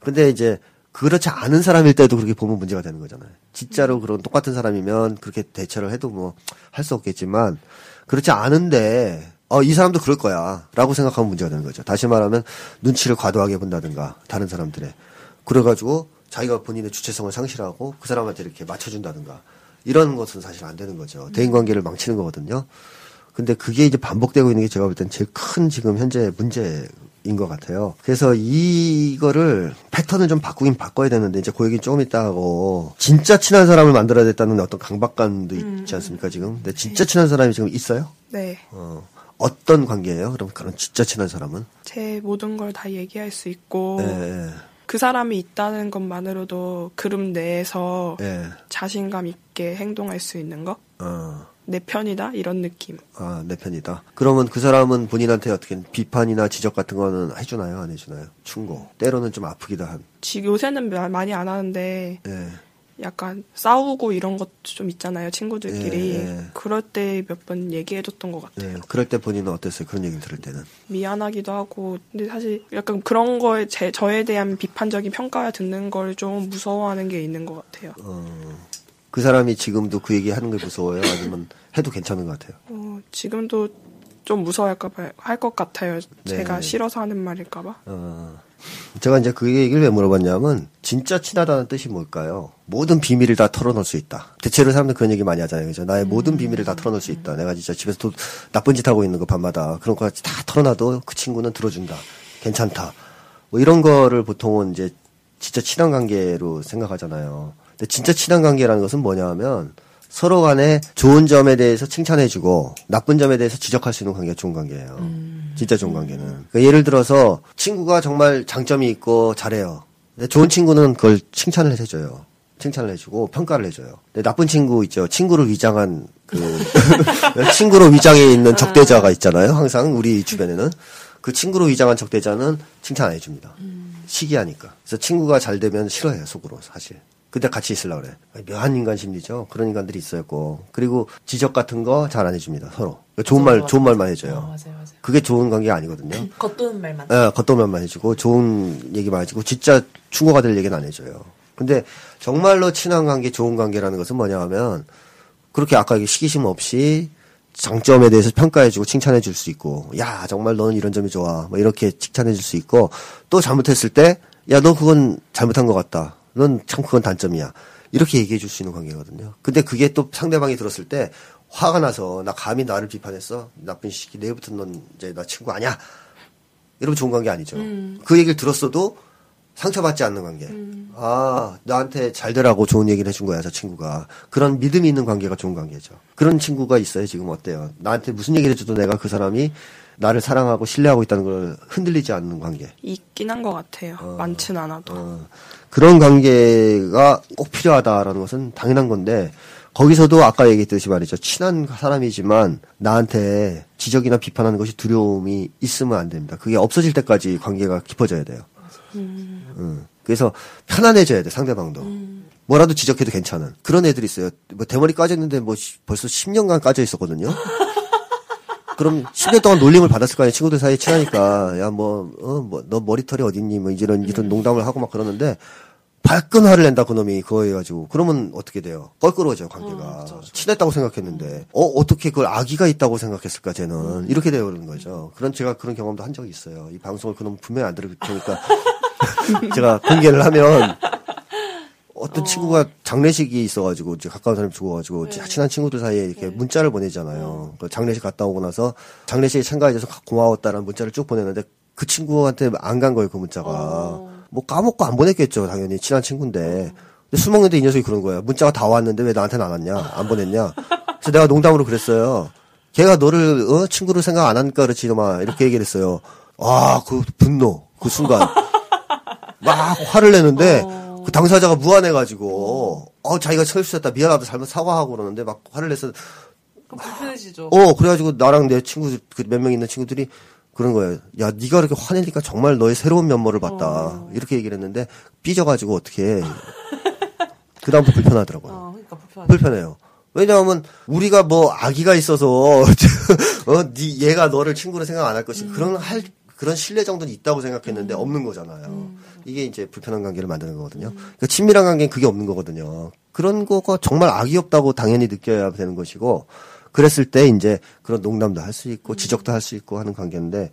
근데 이제, 그렇지 않은 사람일 때도 그렇게 보면 문제가 되는 거잖아요. 진짜로 그런 똑같은 사람이면 그렇게 대처를 해도 뭐, 할 수 없겠지만, 그렇지 않은데, 어, 이 사람도 그럴 거야. 라고 생각하면 문제가 되는 거죠. 다시 말하면, 눈치를 과도하게 본다든가, 다른 사람들의. 그래가지고, 자기가 본인의 주체성을 상실하고, 그 사람한테 이렇게 맞춰준다든가, 이런 것은 사실 안 되는 거죠. 대인 관계를 망치는 거거든요. 근데 그게 이제 반복되고 있는 게 제가 볼 땐 제일 큰 지금 현재 문제인 것 같아요. 그래서 이거를 패턴을 좀 바꾸긴 바꿔야 되는데 이제 그 얘기 조금 이따 하고 진짜 친한 사람을 만들어야 됐다는 어떤 강박관도 있지 않습니까 지금? 근데 진짜 친한 사람이 지금 있어요? 네. 어, 어떤 관계예요? 그럼 그런 진짜 친한 사람은? 제 모든 걸 다 얘기할 수 있고, 예, 예, 그 사람이 있다는 것만으로도 그룹 내에서 예. 자신감 있게 행동할 수 있는 거? 어, 내 편이다? 이런 느낌. 아, 내 편이다. 그러면 그 사람은 본인한테 어떻게 비판이나 지적 같은 거는 해주나요? 안 해주나요? 충고. 때로는 좀 아프기도 한. 지 요새는 마- 많이 안 하는데 예. 약간 싸우고 이런 것도 좀 있잖아요 친구들끼리 예, 예. 그럴 때 몇 번 얘기해줬던 것 같아요 예. 그럴 때 본인은 어땠어요? 그런 얘기를 들을 때는. 미안하기도 하고 근데 사실 약간 그런 거에 제 저에 대한 비판적인 평가 듣는 걸 좀 무서워하는 게 있는 것 같아요 어, 그 사람이 지금도 그 얘기 하는 게 무서워요? 아니면 해도 괜찮은 것 같아요? 어, 지금도 좀 무서워할까 봐 할 것 같아요 제가 네. 싫어서 하는 말일까 봐 어, 제가 이제 그 얘기를 왜 물어봤냐면, 진짜 친하다는 뜻이 뭘까요? 모든 비밀을 다 털어놓을 수 있다. 대체로 사람들 그런 얘기 많이 하잖아요. 그죠? 나의 모든 비밀을 다 털어놓을 수 있다. 내가 진짜 집에서 또 나쁜 짓 하고 있는 거 밤마다. 그런 거다 털어놔도 그 친구는 들어준다. 괜찮다. 뭐 이런 거를 보통은 이제 진짜 친한 관계로 생각하잖아요. 근데 진짜 친한 관계라는 것은 뭐냐 하면, 서로 간에 좋은 점에 대해서 칭찬해주고 나쁜 점에 대해서 지적할 수 있는 관계가 좋은 관계예요. 진짜 좋은 관계는. 그러니까 예를 들어서 친구가 정말 장점이 있고 잘해요. 근데 좋은 친구는 그걸 칭찬을 해줘요. 칭찬을 해주고 평가를 해줘요. 근데 나쁜 친구 있죠. 친구를 위장한 그 [LAUGHS] 친구로 위장해 있는 적대자가 있잖아요. 항상 우리 주변에는 그 친구로 위장한 적대자는 칭찬 안 해줍니다. 시기하니까. 그래서 친구가 잘 되면 싫어해요 속으로 사실. 근데 같이 있으려고 그래. 묘한 인간 심리죠. 그런 인간들이 있었고. 그리고 지적 같은 거 잘 안 해줍니다, 서로. 좋은 말, 좋은 말만 해줘요. 어, 맞아요, 맞아요. 그게 좋은 관계가 아니거든요. [LAUGHS] 겉도는 말만. 예, 겉도면만 해주고, 좋은 얘기만 해주고, 진짜 충고가 될 얘기는 안 해줘요. 근데 정말로 친한 관계, 좋은 관계라는 것은 뭐냐 하면, 그렇게 아까 시기심 없이 장점에 대해서 평가해주고 칭찬해 줄 수 있고, 야, 정말 너는 이런 점이 좋아. 뭐 이렇게 칭찬해 줄 수 있고, 또 잘못했을 때, 야, 너 그건 잘못한 것 같다. 넌참 그건 단점이야. 이렇게 얘기해 줄 수 있는 관계거든요. 근데 그게 또 상대방이 들었을 때, 화가 나서, 나 감히 나를 비판했어? 나쁜 시기, 내일부터 넌 이제 나 친구 아니야? 이러면 좋은 관계 아니죠. 그 얘기를 들었어도 상처받지 않는 관계. 아, 나한테 잘 되라고 좋은 얘기를 해준 거야, 저 친구가. 그런 믿음이 있는 관계가 좋은 관계죠. 그런 친구가 있어요, 지금 어때요? 나한테 무슨 얘기를 해줘도 내가 그 사람이 나를 사랑하고 신뢰하고 있다는 걸 흔들리지 않는 관계. 있긴 한 것 같아요. 많진 않아도. 어, 그런 관계가 꼭 필요하다라는 것은 당연한 건데, 거기서도 아까 얘기했듯이 말이죠. 친한 사람이지만 나한테 지적이나 비판하는 것이 두려움이 있으면 안 됩니다. 그게 없어질 때까지 관계가 깊어져야 돼요. 음. 그래서 편안해져야 돼, 상대방도. 뭐라도 지적해도 괜찮은. 그런 애들이 있어요. 뭐 대머리 까졌는데 뭐 시- 벌써 10년간 까져 있었거든요. [LAUGHS] 그럼 10년 동안 놀림을 받았을 거 아니에요. 친구들 사이에 친하니까. 야, 뭐, 어, 뭐, 너 머리털이 어딨니? 뭐, 이런, 이런 농담을 하고 막 그러는데, 발끈 화를 낸다, 그놈이. 그거 해가지고. 그러면 어떻게 돼요? 껄끄러워져요, 관계가. 친했다고 생각했는데, 어, 어떻게 그걸 악의가 있다고 생각했을까, 쟤는. 이렇게 되어버리는 거죠. 그런, 제가 그런 경험도 한 적이 있어요. 이 방송을 그놈 분명히 안 들을 테니까. [LAUGHS] 제가 공개를 하면, 어떤 친구가 장례식이 있어가지고 이제 가까운 사람이 죽어가지고 친한 친구들 사이에 이렇게 문자를 보내잖아요. 그 장례식 갔다 오고 나서 장례식에 참가해줘서 고마웠다라는 문자를 쭉 보냈는데 그 친구한테 안 간 거예요 그 문자가. 뭐 까먹고 안 보냈겠죠 당연히 친한 친구인데. 근데 술 먹는데 이 녀석이 그런 거예요. 문자가 다 왔는데 왜 나한테는 안 왔냐? 안 보냈냐? 그래서 내가 농담으로 그랬어요. 걔가 너를 어? 친구로 생각 안 하니까 그렇지 놈아 이렇게 얘기를 했어요. 아 그 분노 그 순간 막 화를 내는데 그 당사자가 무안해가지고 어 자기가 실수했다 미안하다 잘못 사과하고 그러는데 막 화를 내서 그럼 불편해지죠. 어 그래가지고 나랑 내 친구 그몇 명 있는 친구들이 그런 거예요. 야 네가 이렇게 화내니까 정말 너의 새로운 면모를 봤다 이렇게 얘기를 했는데 삐져가지고 어떻게 [LAUGHS] 그 다음부터 불편하더라고요. 어, 그러니까 불편하죠. 불편해요. 왜냐하면 우리가 뭐 아기가 있어서 [LAUGHS] 어, 네 얘가 너를 친구로 생각 안 할 것이 그런 할 그런 신뢰 정도는 있다고 생각했는데 없는 거잖아요. 이게 이제 불편한 관계를 만드는 거거든요. 그러니까 친밀한 관계는 그게 없는 거거든요. 그런 거가 정말 악이 없다고 당연히 느껴야 되는 것이고 그랬을 때 이제 그런 농담도 할 수 있고 지적도 할 수 있고 하는 관계인데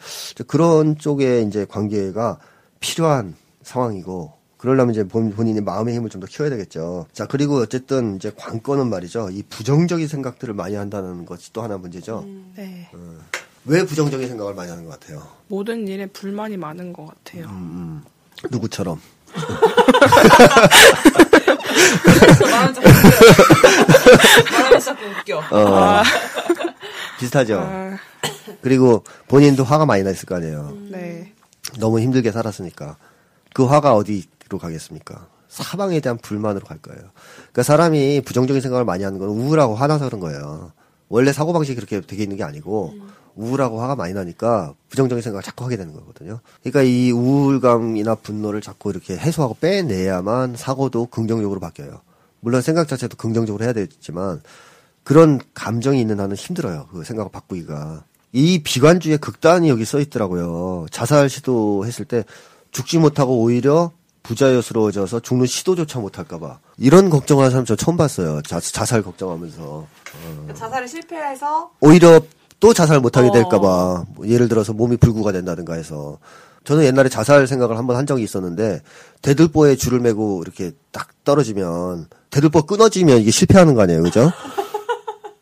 그런 쪽에 이제 관계가 필요한 상황이고 그러려면 이제 본, 본인이 마음의 힘을 좀 더 키워야 되겠죠. 자, 그리고 어쨌든 이제 관건은 말이죠. 이 부정적인 생각들을 많이 한다는 것이 또 하나 문제죠. 네. 왜 부정적인 생각을 많이 하는 것 같아요? 모든 일에 불만이 많은 것 같아요. 음. 누구처럼? 말하면 자꾸 웃겨. 웃겨. 어, 비슷하죠. 아, 그리고 본인도 화가 많이 나 있을 거 아니에요. 네. 너무 힘들게 살았으니까. 그 화가 어디로 가겠습니까? 사방에 대한 불만으로 갈 거예요. 그러니까 사람이 부정적인 생각을 많이 하는 건 우울하고 화나서 그런 거예요. 원래 사고방식이 그렇게 되게 있는 게 아니고 우울하고 화가 많이 나니까 부정적인 생각을 자꾸 하게 되는 거거든요. 그러니까 이 우울감이나 분노를 자꾸 이렇게 해소하고 빼내야만 사고도 긍정적으로 바뀌어요. 물론 생각 자체도 긍정적으로 해야 되지만 그런 감정이 있는 한은 힘들어요. 그 생각을 바꾸기가. 이 비관주의 극단이 여기 써 있더라고요. 자살 시도했을 때 죽지 못하고 오히려 부자연스러워져서 죽는 시도조차 못할까봐. 이런 걱정하는 사람 저 처음 봤어요. 자, 자살 걱정하면서. 자살을 실패해서 오히려 또 자살 못하게 어. 될까봐. 뭐 예를 들어서 몸이 불구가 된다든가 해서. 저는 옛날에 자살 생각을 한번 한 적이 있었는데, 대들보에 줄을 메고 이렇게 딱 떨어지면, 대들보 끊어지면 이게 실패하는 거 아니에요. 그죠?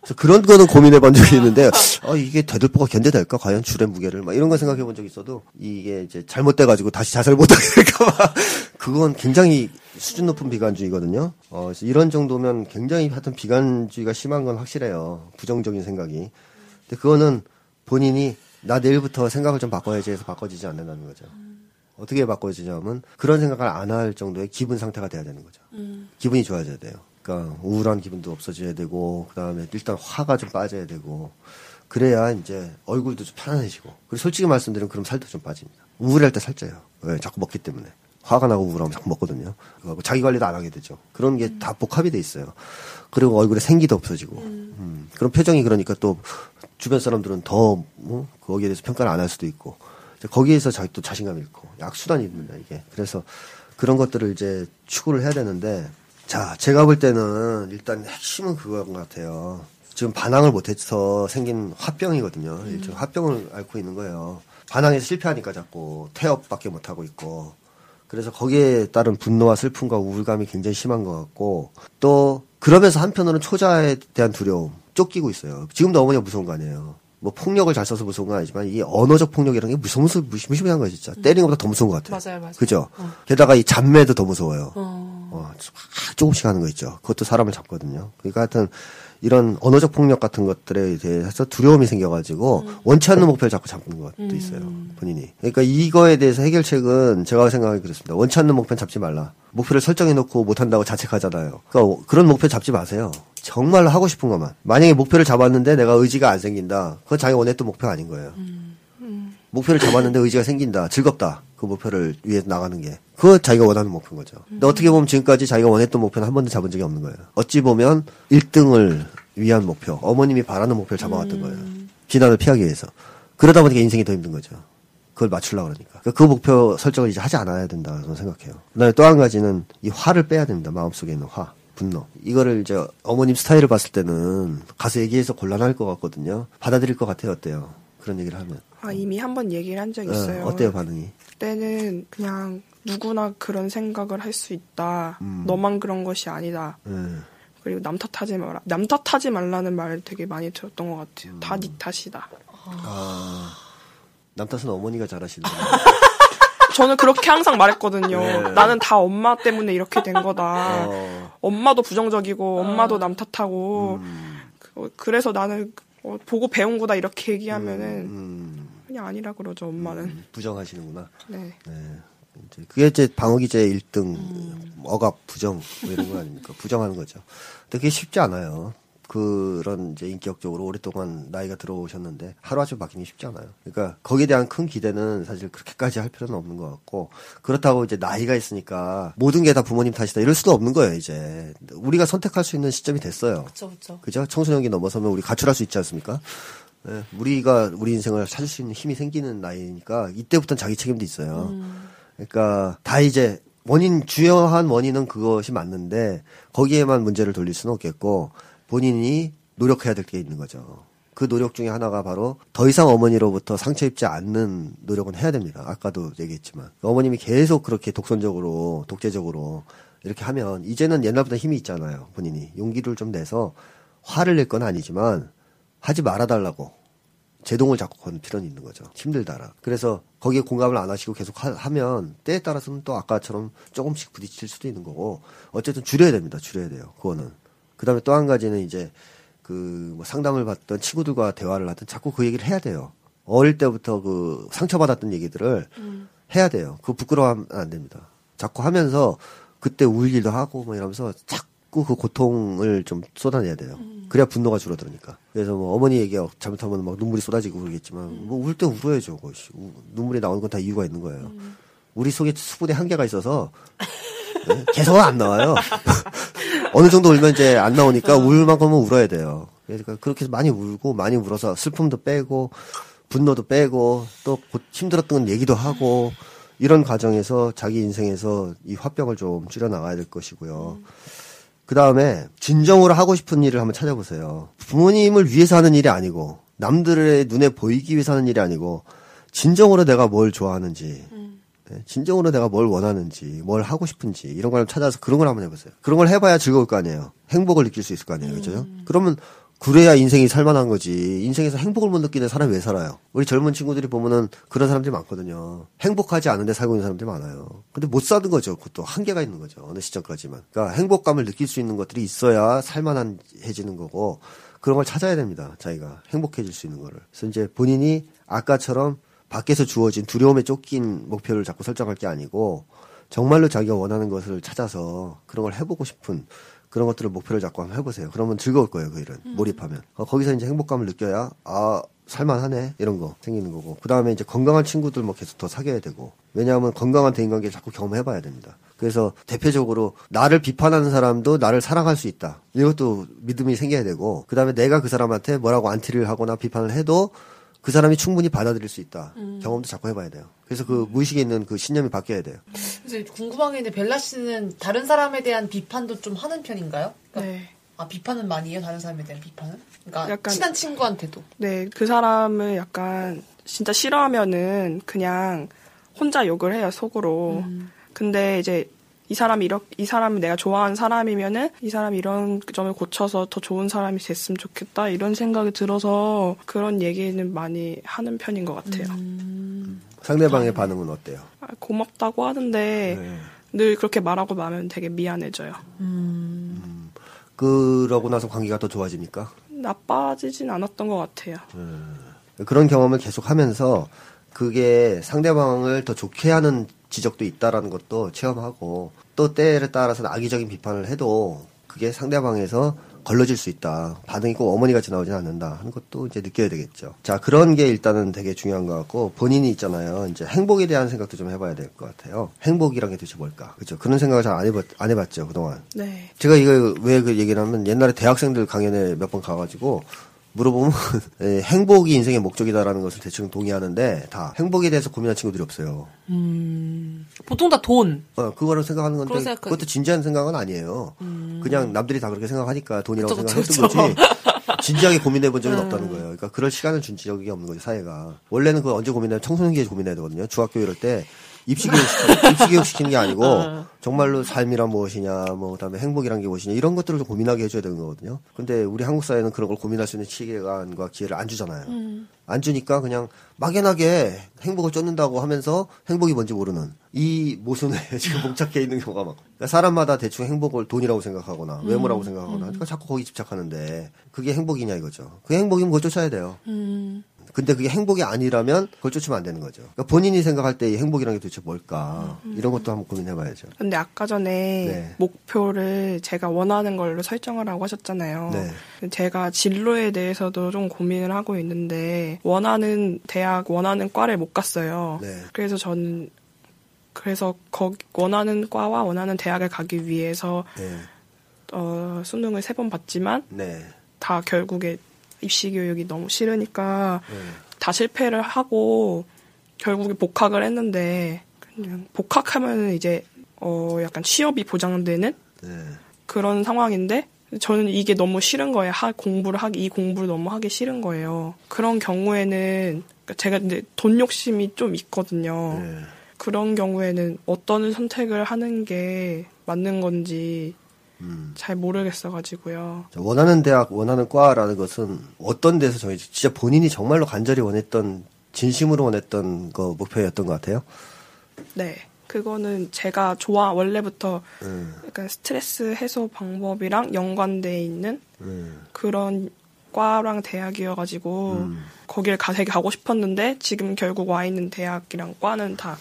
그래서 그런 거는 고민해 본 적이 있는데, 아, 이게 대들보가 견뎌될까? 과연 줄의 무게를? 막 이런 거 생각해 본 적이 있어도, 이게 이제 잘못돼 가지고 다시 자살 못하게 될까 봐. [LAUGHS] 그건 굉장히 수준 높은 비관주의거든요. 어, 이런 정도면 굉장히 하여튼 비관주의가 심한 건 확실해요. 부정적인 생각이. 그거는 본인이 나 내일부터 생각을 좀 바꿔야지 해서 바꿔지지 않는다는 거죠. 어떻게 바꿔지냐면 그런 생각을 안 할 정도의 기분 상태가 돼야 되는 거죠. 기분이 좋아져야 돼요. 그러니까 우울한 기분도 없어져야 되고 그다음에 일단 화가 좀 빠져야 되고 그래야 이제 얼굴도 좀 편안해지고 그리고 솔직히 말씀드리면 그럼 살도 좀 빠집니다. 우울할 때 살쪄요. 왜? 자꾸 먹기 때문에. 화가 나고 우울하면 자꾸 먹거든요. 자기 관리도 안 하게 되죠. 그런 게다 복합이 돼 있어요. 그리고 얼굴에 생기도 없어지고. 음. 그런 표정이 그러니까 또 주변 사람들은 더 뭐, 거기에 대해서 평가를 안 할 수도 있고 거기에서 자기 또 자신감 잃고 약수단이 있는다 이게. 그래서 그런 것들을 이제 추구를 해야 되는데 자 제가 볼 때는 일단 핵심은 그건 것 같아요. 지금 반항을 못해서 생긴 화병이거든요. 일종 화병을 앓고 있는 거예요. 반항에서 실패하니까 자꾸 태업밖에 못하고 있고 그래서 거기에 따른 분노와 슬픔과 우울감이 굉장히 심한 것 같고 또 그러면서 한편으로는 초자에 대한 두려움 쫓기고 있어요. 지금도 어머니가 무서운 거 아니에요. 뭐 폭력을 잘 써서 무서운 건 아니지만 이 언어적 폭력이라는 게 무서운 무시무시한 거죠 진짜 때리는 것보다 더 무서운 것 같아요. 맞아요, 맞아요. 그죠? 게다가 이 잔매도 더 무서워요. 어. 어, 조금씩 하는 거 있죠. 그것도 사람을 잡거든요. 그러니까 하여튼 이런 언어적 폭력 같은 것들에 대해서 두려움이 생겨가지고 원치 않는 목표를 자꾸 잡는 것도 있어요. 본인이. 그러니까 이거에 대해서 해결책은 제가 생각하기 그렇습니다. 원치 않는 목표는 잡지 말라. 목표를 설정해놓고 못한다고 자책하잖아요. 그러니까 그런 목표 잡지 마세요. 정말로 하고 싶은 것만. 만약에 목표를 잡았는데 내가 의지가 안 생긴다. 그건 자기가 원했던 목표가 아닌 거예요. 목표를 잡았는데 의지가 생긴다. 즐겁다. 그 목표를 위해서 나가는 게. 그거 자기가 원하는 목표인 거죠. 근데 어떻게 보면 지금까지 자기가 원했던 목표는 한 번도 잡은 적이 없는 거예요. 어찌 보면 1등을 위한 목표, 어머님이 바라는 목표를 잡아왔던 거예요. 비난을 피하기 위해서. 그러다 보니까 인생이 더 힘든 거죠. 그걸 맞추려고 그러니까. 그러니까 그 목표 설정을 이제 하지 않아야 된다 저는 생각해요. 그 다음에 또 한 가지는 이 화를 빼야 됩니다. 마음속에 있는 화. 분노. 이거를 이제 어머님 스타일을 봤을 때는 가서 얘기해서 곤란할 것 같거든요. 받아들일 것 같아요. 어때요? 그런 얘기를 하면. 아 이미 한 번 얘기를 한적 어, 있어요. 어 때요, 반응이? 그때는 그냥 누구나 그런 생각을 할 수 있다. 음. 너만 그런 것이 아니다. 예. 그리고 남 탓하지 마라. 남 탓하지 말라는 말을 되게 많이 들었던 것 같아요. 음. 다네 탓이다. 아, 남 탓은 어머니가 잘하시는 [LAUGHS] 저는 그렇게 항상 말했거든요. 네. 나는 다 엄마 때문에 이렇게 된 거다. 어, 엄마도 부정적이고 엄마도 남 탓하고 음, 그- 그래서 나는 어, 보고 배운 거다 이렇게 얘기하면은 음, 그냥 아니라 그러죠 엄마는. 부정하시는구나. 네. 네. 이제 그게 이제 방어기제 1등 억압 부정 뭐 이런 거 아닙니까? [LAUGHS] 부정하는 거죠. 근데 그게 쉽지 않아요. 그런 이제 인격적으로 오랫동안 나이가 들어오셨는데 하루아침에 바뀌는 게 쉽지 않아요. 그러니까 거기에 대한 큰 기대는 사실 그렇게까지 할 필요는 없는 것 같고 그렇다고 이제 나이가 있으니까 모든 게 다 부모님 탓이다 이럴 수도 없는 거예요. 이제 우리가 선택할 수 있는 시점이 됐어요. 그쵸, 그쵸. 그죠? 청소년기 넘어서면 우리 가출할 수 있지 않습니까? 예, 우리가 우리 인생을 찾을 수 있는 힘이 생기는 나이니까 이때부터는 자기 책임도 있어요. 그러니까 다 이제 원인 주요한 원인은 그것이 맞는데 거기에만 문제를 돌릴 수는 없겠고 본인이 노력해야 될 게 있는 거죠. 그 노력 중에 하나가 바로 더 이상 어머니로부터 상처 입지 않는 노력은 해야 됩니다. 아까도 얘기했지만 어머님이 계속 그렇게 독선적으로 독재적으로 이렇게 하면 이제는 옛날보다 힘이 있잖아요. 본인이 용기를 좀 내서 화를 낼 건 아니지만 하지 말아달라고 제동을 잡고 거는 필요는 있는 거죠. 힘들다라. 그래서 거기에 공감을 안 하시고 계속 하, 면 때에 따라서는 또 아까처럼 조금씩 부딪힐 수도 있는 거고 어쨌든 줄여야 됩니다. 줄여야 돼요. 그거는. 그 다음에 또 한 가지는 이제 그 뭐 상담을 받던 친구들과 대화를 하든 자꾸 그 얘기를 해야 돼요. 어릴 때부터 그 상처받았던 얘기들을 해야 돼요. 그거 부끄러워하면 안 됩니다. 자꾸 하면서 그때 울기도 하고 뭐 이러면서 자꾸 그 고통을 좀 쏟아내야 돼요. 그래야 분노가 줄어드니까. 그래서 뭐 어머니 얘기 잘못하면 막 눈물이 쏟아지고 그러겠지만 뭐울 때 울어야죠. 씨. 우- 눈물이 나오는 건 다 이유가 있는 거예요. 우리 속에 수분의 한계가 있어서 네? 계속 안 나와요. [LAUGHS] 어느 정도 울면 이제 안 나오니까 울 만큼은 울어야 돼요. 그러니까 그렇게 해서 많이 울고 많이 울어서 슬픔도 빼고 분노도 빼고 또 고- 힘들었던 얘기도 하고 이런 과정에서 자기 인생에서 이 화병을 좀 줄여 나가야 될 것이고요. 그 다음에 진정으로 하고 싶은 일을 한번 찾아보세요. 부모님을 위해서 하는 일이 아니고 남들의 눈에 보이기 위해서 하는 일이 아니고 진정으로 내가 뭘 좋아하는지 네, 진정으로 내가 뭘 원하는지, 뭘 하고 싶은지, 이런 걸 찾아서 그런 걸 한번 해보세요. 그런 걸 해봐야 즐거울 거 아니에요. 행복을 느낄 수 있을 거 아니에요. 그죠? 그러면, 그래야 인생이 살만한 거지. 인생에서 행복을 못 느끼는 사람이 왜 살아요? 우리 젊은 친구들이 보면은 그런 사람들이 많거든요. 행복하지 않은데 살고 있는 사람들이 많아요. 근데 못 사는 거죠. 그것도 한계가 있는 거죠. 어느 시점까지만. 그러니까 행복감을 느낄 수 있는 것들이 있어야 살만해지는 거고, 그런 걸 찾아야 됩니다. 자기가 행복해질 수 있는 거를. 그래서 이제 본인이 아까처럼 밖에서 주어진 두려움에 쫓긴 목표를 자꾸 설정할 게 아니고 정말로 자기가 원하는 것을 찾아서 그런 걸 해보고 싶은 그런 것들을 목표를 잡고 한번 해보세요. 그러면 즐거울 거예요, 그 일은. 몰입하면. 어, 거기서 이제 행복감을 느껴야, 아, 살만하네. 이런 거 생기는 거고. 그 다음에 이제 건강한 친구들 뭐 계속 더 사귀어야 되고. 왜냐하면 건강한 대인관계를 자꾸 경험해봐야 됩니다. 그래서 대표적으로 나를 비판하는 사람도 나를 사랑할 수 있다. 이것도 믿음이 생겨야 되고. 그 다음에 내가 그 사람한테 뭐라고 안티를 하거나 비판을 해도 그 사람이 충분히 받아들일 수 있다. 경험도 자꾸 해봐야 돼요. 그래서 그 무의식에 있는 그 신념이 바뀌어야 돼요. 그래서 궁금한 게 있는데 벨라 씨는 다른 사람에 대한 비판도 좀 하는 편인가요? 그러니까 네. 아 비판은 많이 해요 다른 사람에 대한 비판은? 그러니까 약간- 친한 친구한테도 네, 그 사람을 약간 진짜 싫어하면은 그냥 혼자 욕을 해요, 속으로. 근데 이제 이 사람이 이렇게 이 사람이 내가 좋아하는 사람이면은 이 사람이 이런 점을 고쳐서 더 좋은 사람이 됐으면 좋겠다 이런 생각이 들어서 그런 얘기는 많이 하는 편인 것 같아요. 상대방의 반응은 어때요? 아, 고맙다고 하는데 네. 늘 그렇게 말하고 나면 되게 미안해져요. 그러고 나서 관계가 더 좋아집니까? 나빠지진 않았던 것 같아요. 그런 경험을 계속 하면서 그게 상대방을 더 좋게 하는 지적도 있다라는 것도 체험하고 또 때에 따라서는 악의적인 비판을 해도 그게 상대방에서 걸러질 수 있다. 반응이 꼭 어머니 같이 나오진 않는다 하는 것도 이제 느껴야 되겠죠. 자, 그런 게 일단은 되게 중요한 것 같고 본인이 있잖아요. 이제 행복에 대한 생각도 좀 해봐야 될 것 같아요. 행복이란 게 도대체 뭘까? 그죠? 그런 생각을 잘 안 해봤, 안 해봤죠, 그동안. 네. 제가 이거 왜 그 얘기를 하면 옛날에 대학생들 강연에 몇 번 가가지고 물어보면 에, [LAUGHS] 행복이 인생의 목적이다라는 것을 대충 동의하는데 다 행복에 대해서 고민한 친구들이 없어요. 보통 다 돈. 어, 그거를 생각하는 건데 그런 생각- 그것도 진지한 생각은 아니에요. 그냥 남들이 다 그렇게 생각하니까 돈이라고 그쵸, 생각했던 거지. [LAUGHS] 진지하게 고민해 본 적은 없다는 거예요. 그러니까 그럴 시간을 준 적이 없는 거죠, 사회가. 원래는 그 언제 고민해? 청소년기에 고민해야 되거든요. 중학교 이럴 때 입시 교육, 시키- 입시 교육 시키는 게 아니고 [LAUGHS] 정말로 삶이란 무엇이냐, 뭐 그다음에 행복이란 게 무엇이냐 이런 것들을 좀 고민하게 해줘야 되는 거거든요. 근데 우리 한국 사회는 그런 걸 고민할 수 있는 시간과 기회를 안 주잖아요. 안 주니까 그냥 막연하게 행복을 쫓는다고 하면서 행복이 뭔지 모르는 이 모순에 [LAUGHS] 지금 봉착해 있는 경우가 많고 그러니까 사람마다 대충 행복을 돈이라고 생각하거나 외모라고 생각하거나 그러니까 자꾸 거기 집착하는데 그게 행복이냐 이거죠. 그게 행복이면 그걸 쫓아야 돼요. 근데 그게 행복이 아니라면 그걸 쫓으면 안 되는 거죠. 그러니까 본인이 생각할 때 이 행복이라는 게 도대체 뭘까 이런 것도 한번 고민해봐야죠. 근데 아까 전에 네. 목표를 제가 원하는 걸로 설정하라고 하셨잖아요. 네. 제가 진로에 대해서도 좀 고민을 하고 있는데 원하는 대학, 원하는 과를 못 갔어요. 네. 그래서 저는 그래서 거기 원하는 과와 원하는 대학을 가기 위해서 네, 어, 수능을 세 번 봤지만 네, 다 결국에 입시 교육이 너무 싫으니까 네. 다 실패를 하고 결국에 복학을 했는데 그냥 복학하면 이제 어 약간 취업이 보장되는 네. 그런 상황인데 저는 이게 너무 싫은 거예요. 하, 공부를 하기 이 공부를 너무 하기 싫은 거예요. 그런 경우에는 그러니까 제가 이제 돈 욕심이 좀 있거든요. 네. 그런 경우에는 어떤 선택을 하는 게 맞는 건지 음. 잘 모르겠어가지고요. 자, 원하는 대학, 원하는 과라는 것은 어떤 데서 정해지 진짜 본인이 정말로 간절히 원했던, 진심으로 원했던 거 목표였던 것 같아요. 네. 그거는 제가 좋아 원래부터 음, 약간 스트레스 해소 방법이랑 연관돼 있는 음, 그런 과랑 대학이어가지고 음. 거길 가 되게 가고 싶었는데 지금 결국 와 있는 대학이랑 과는 다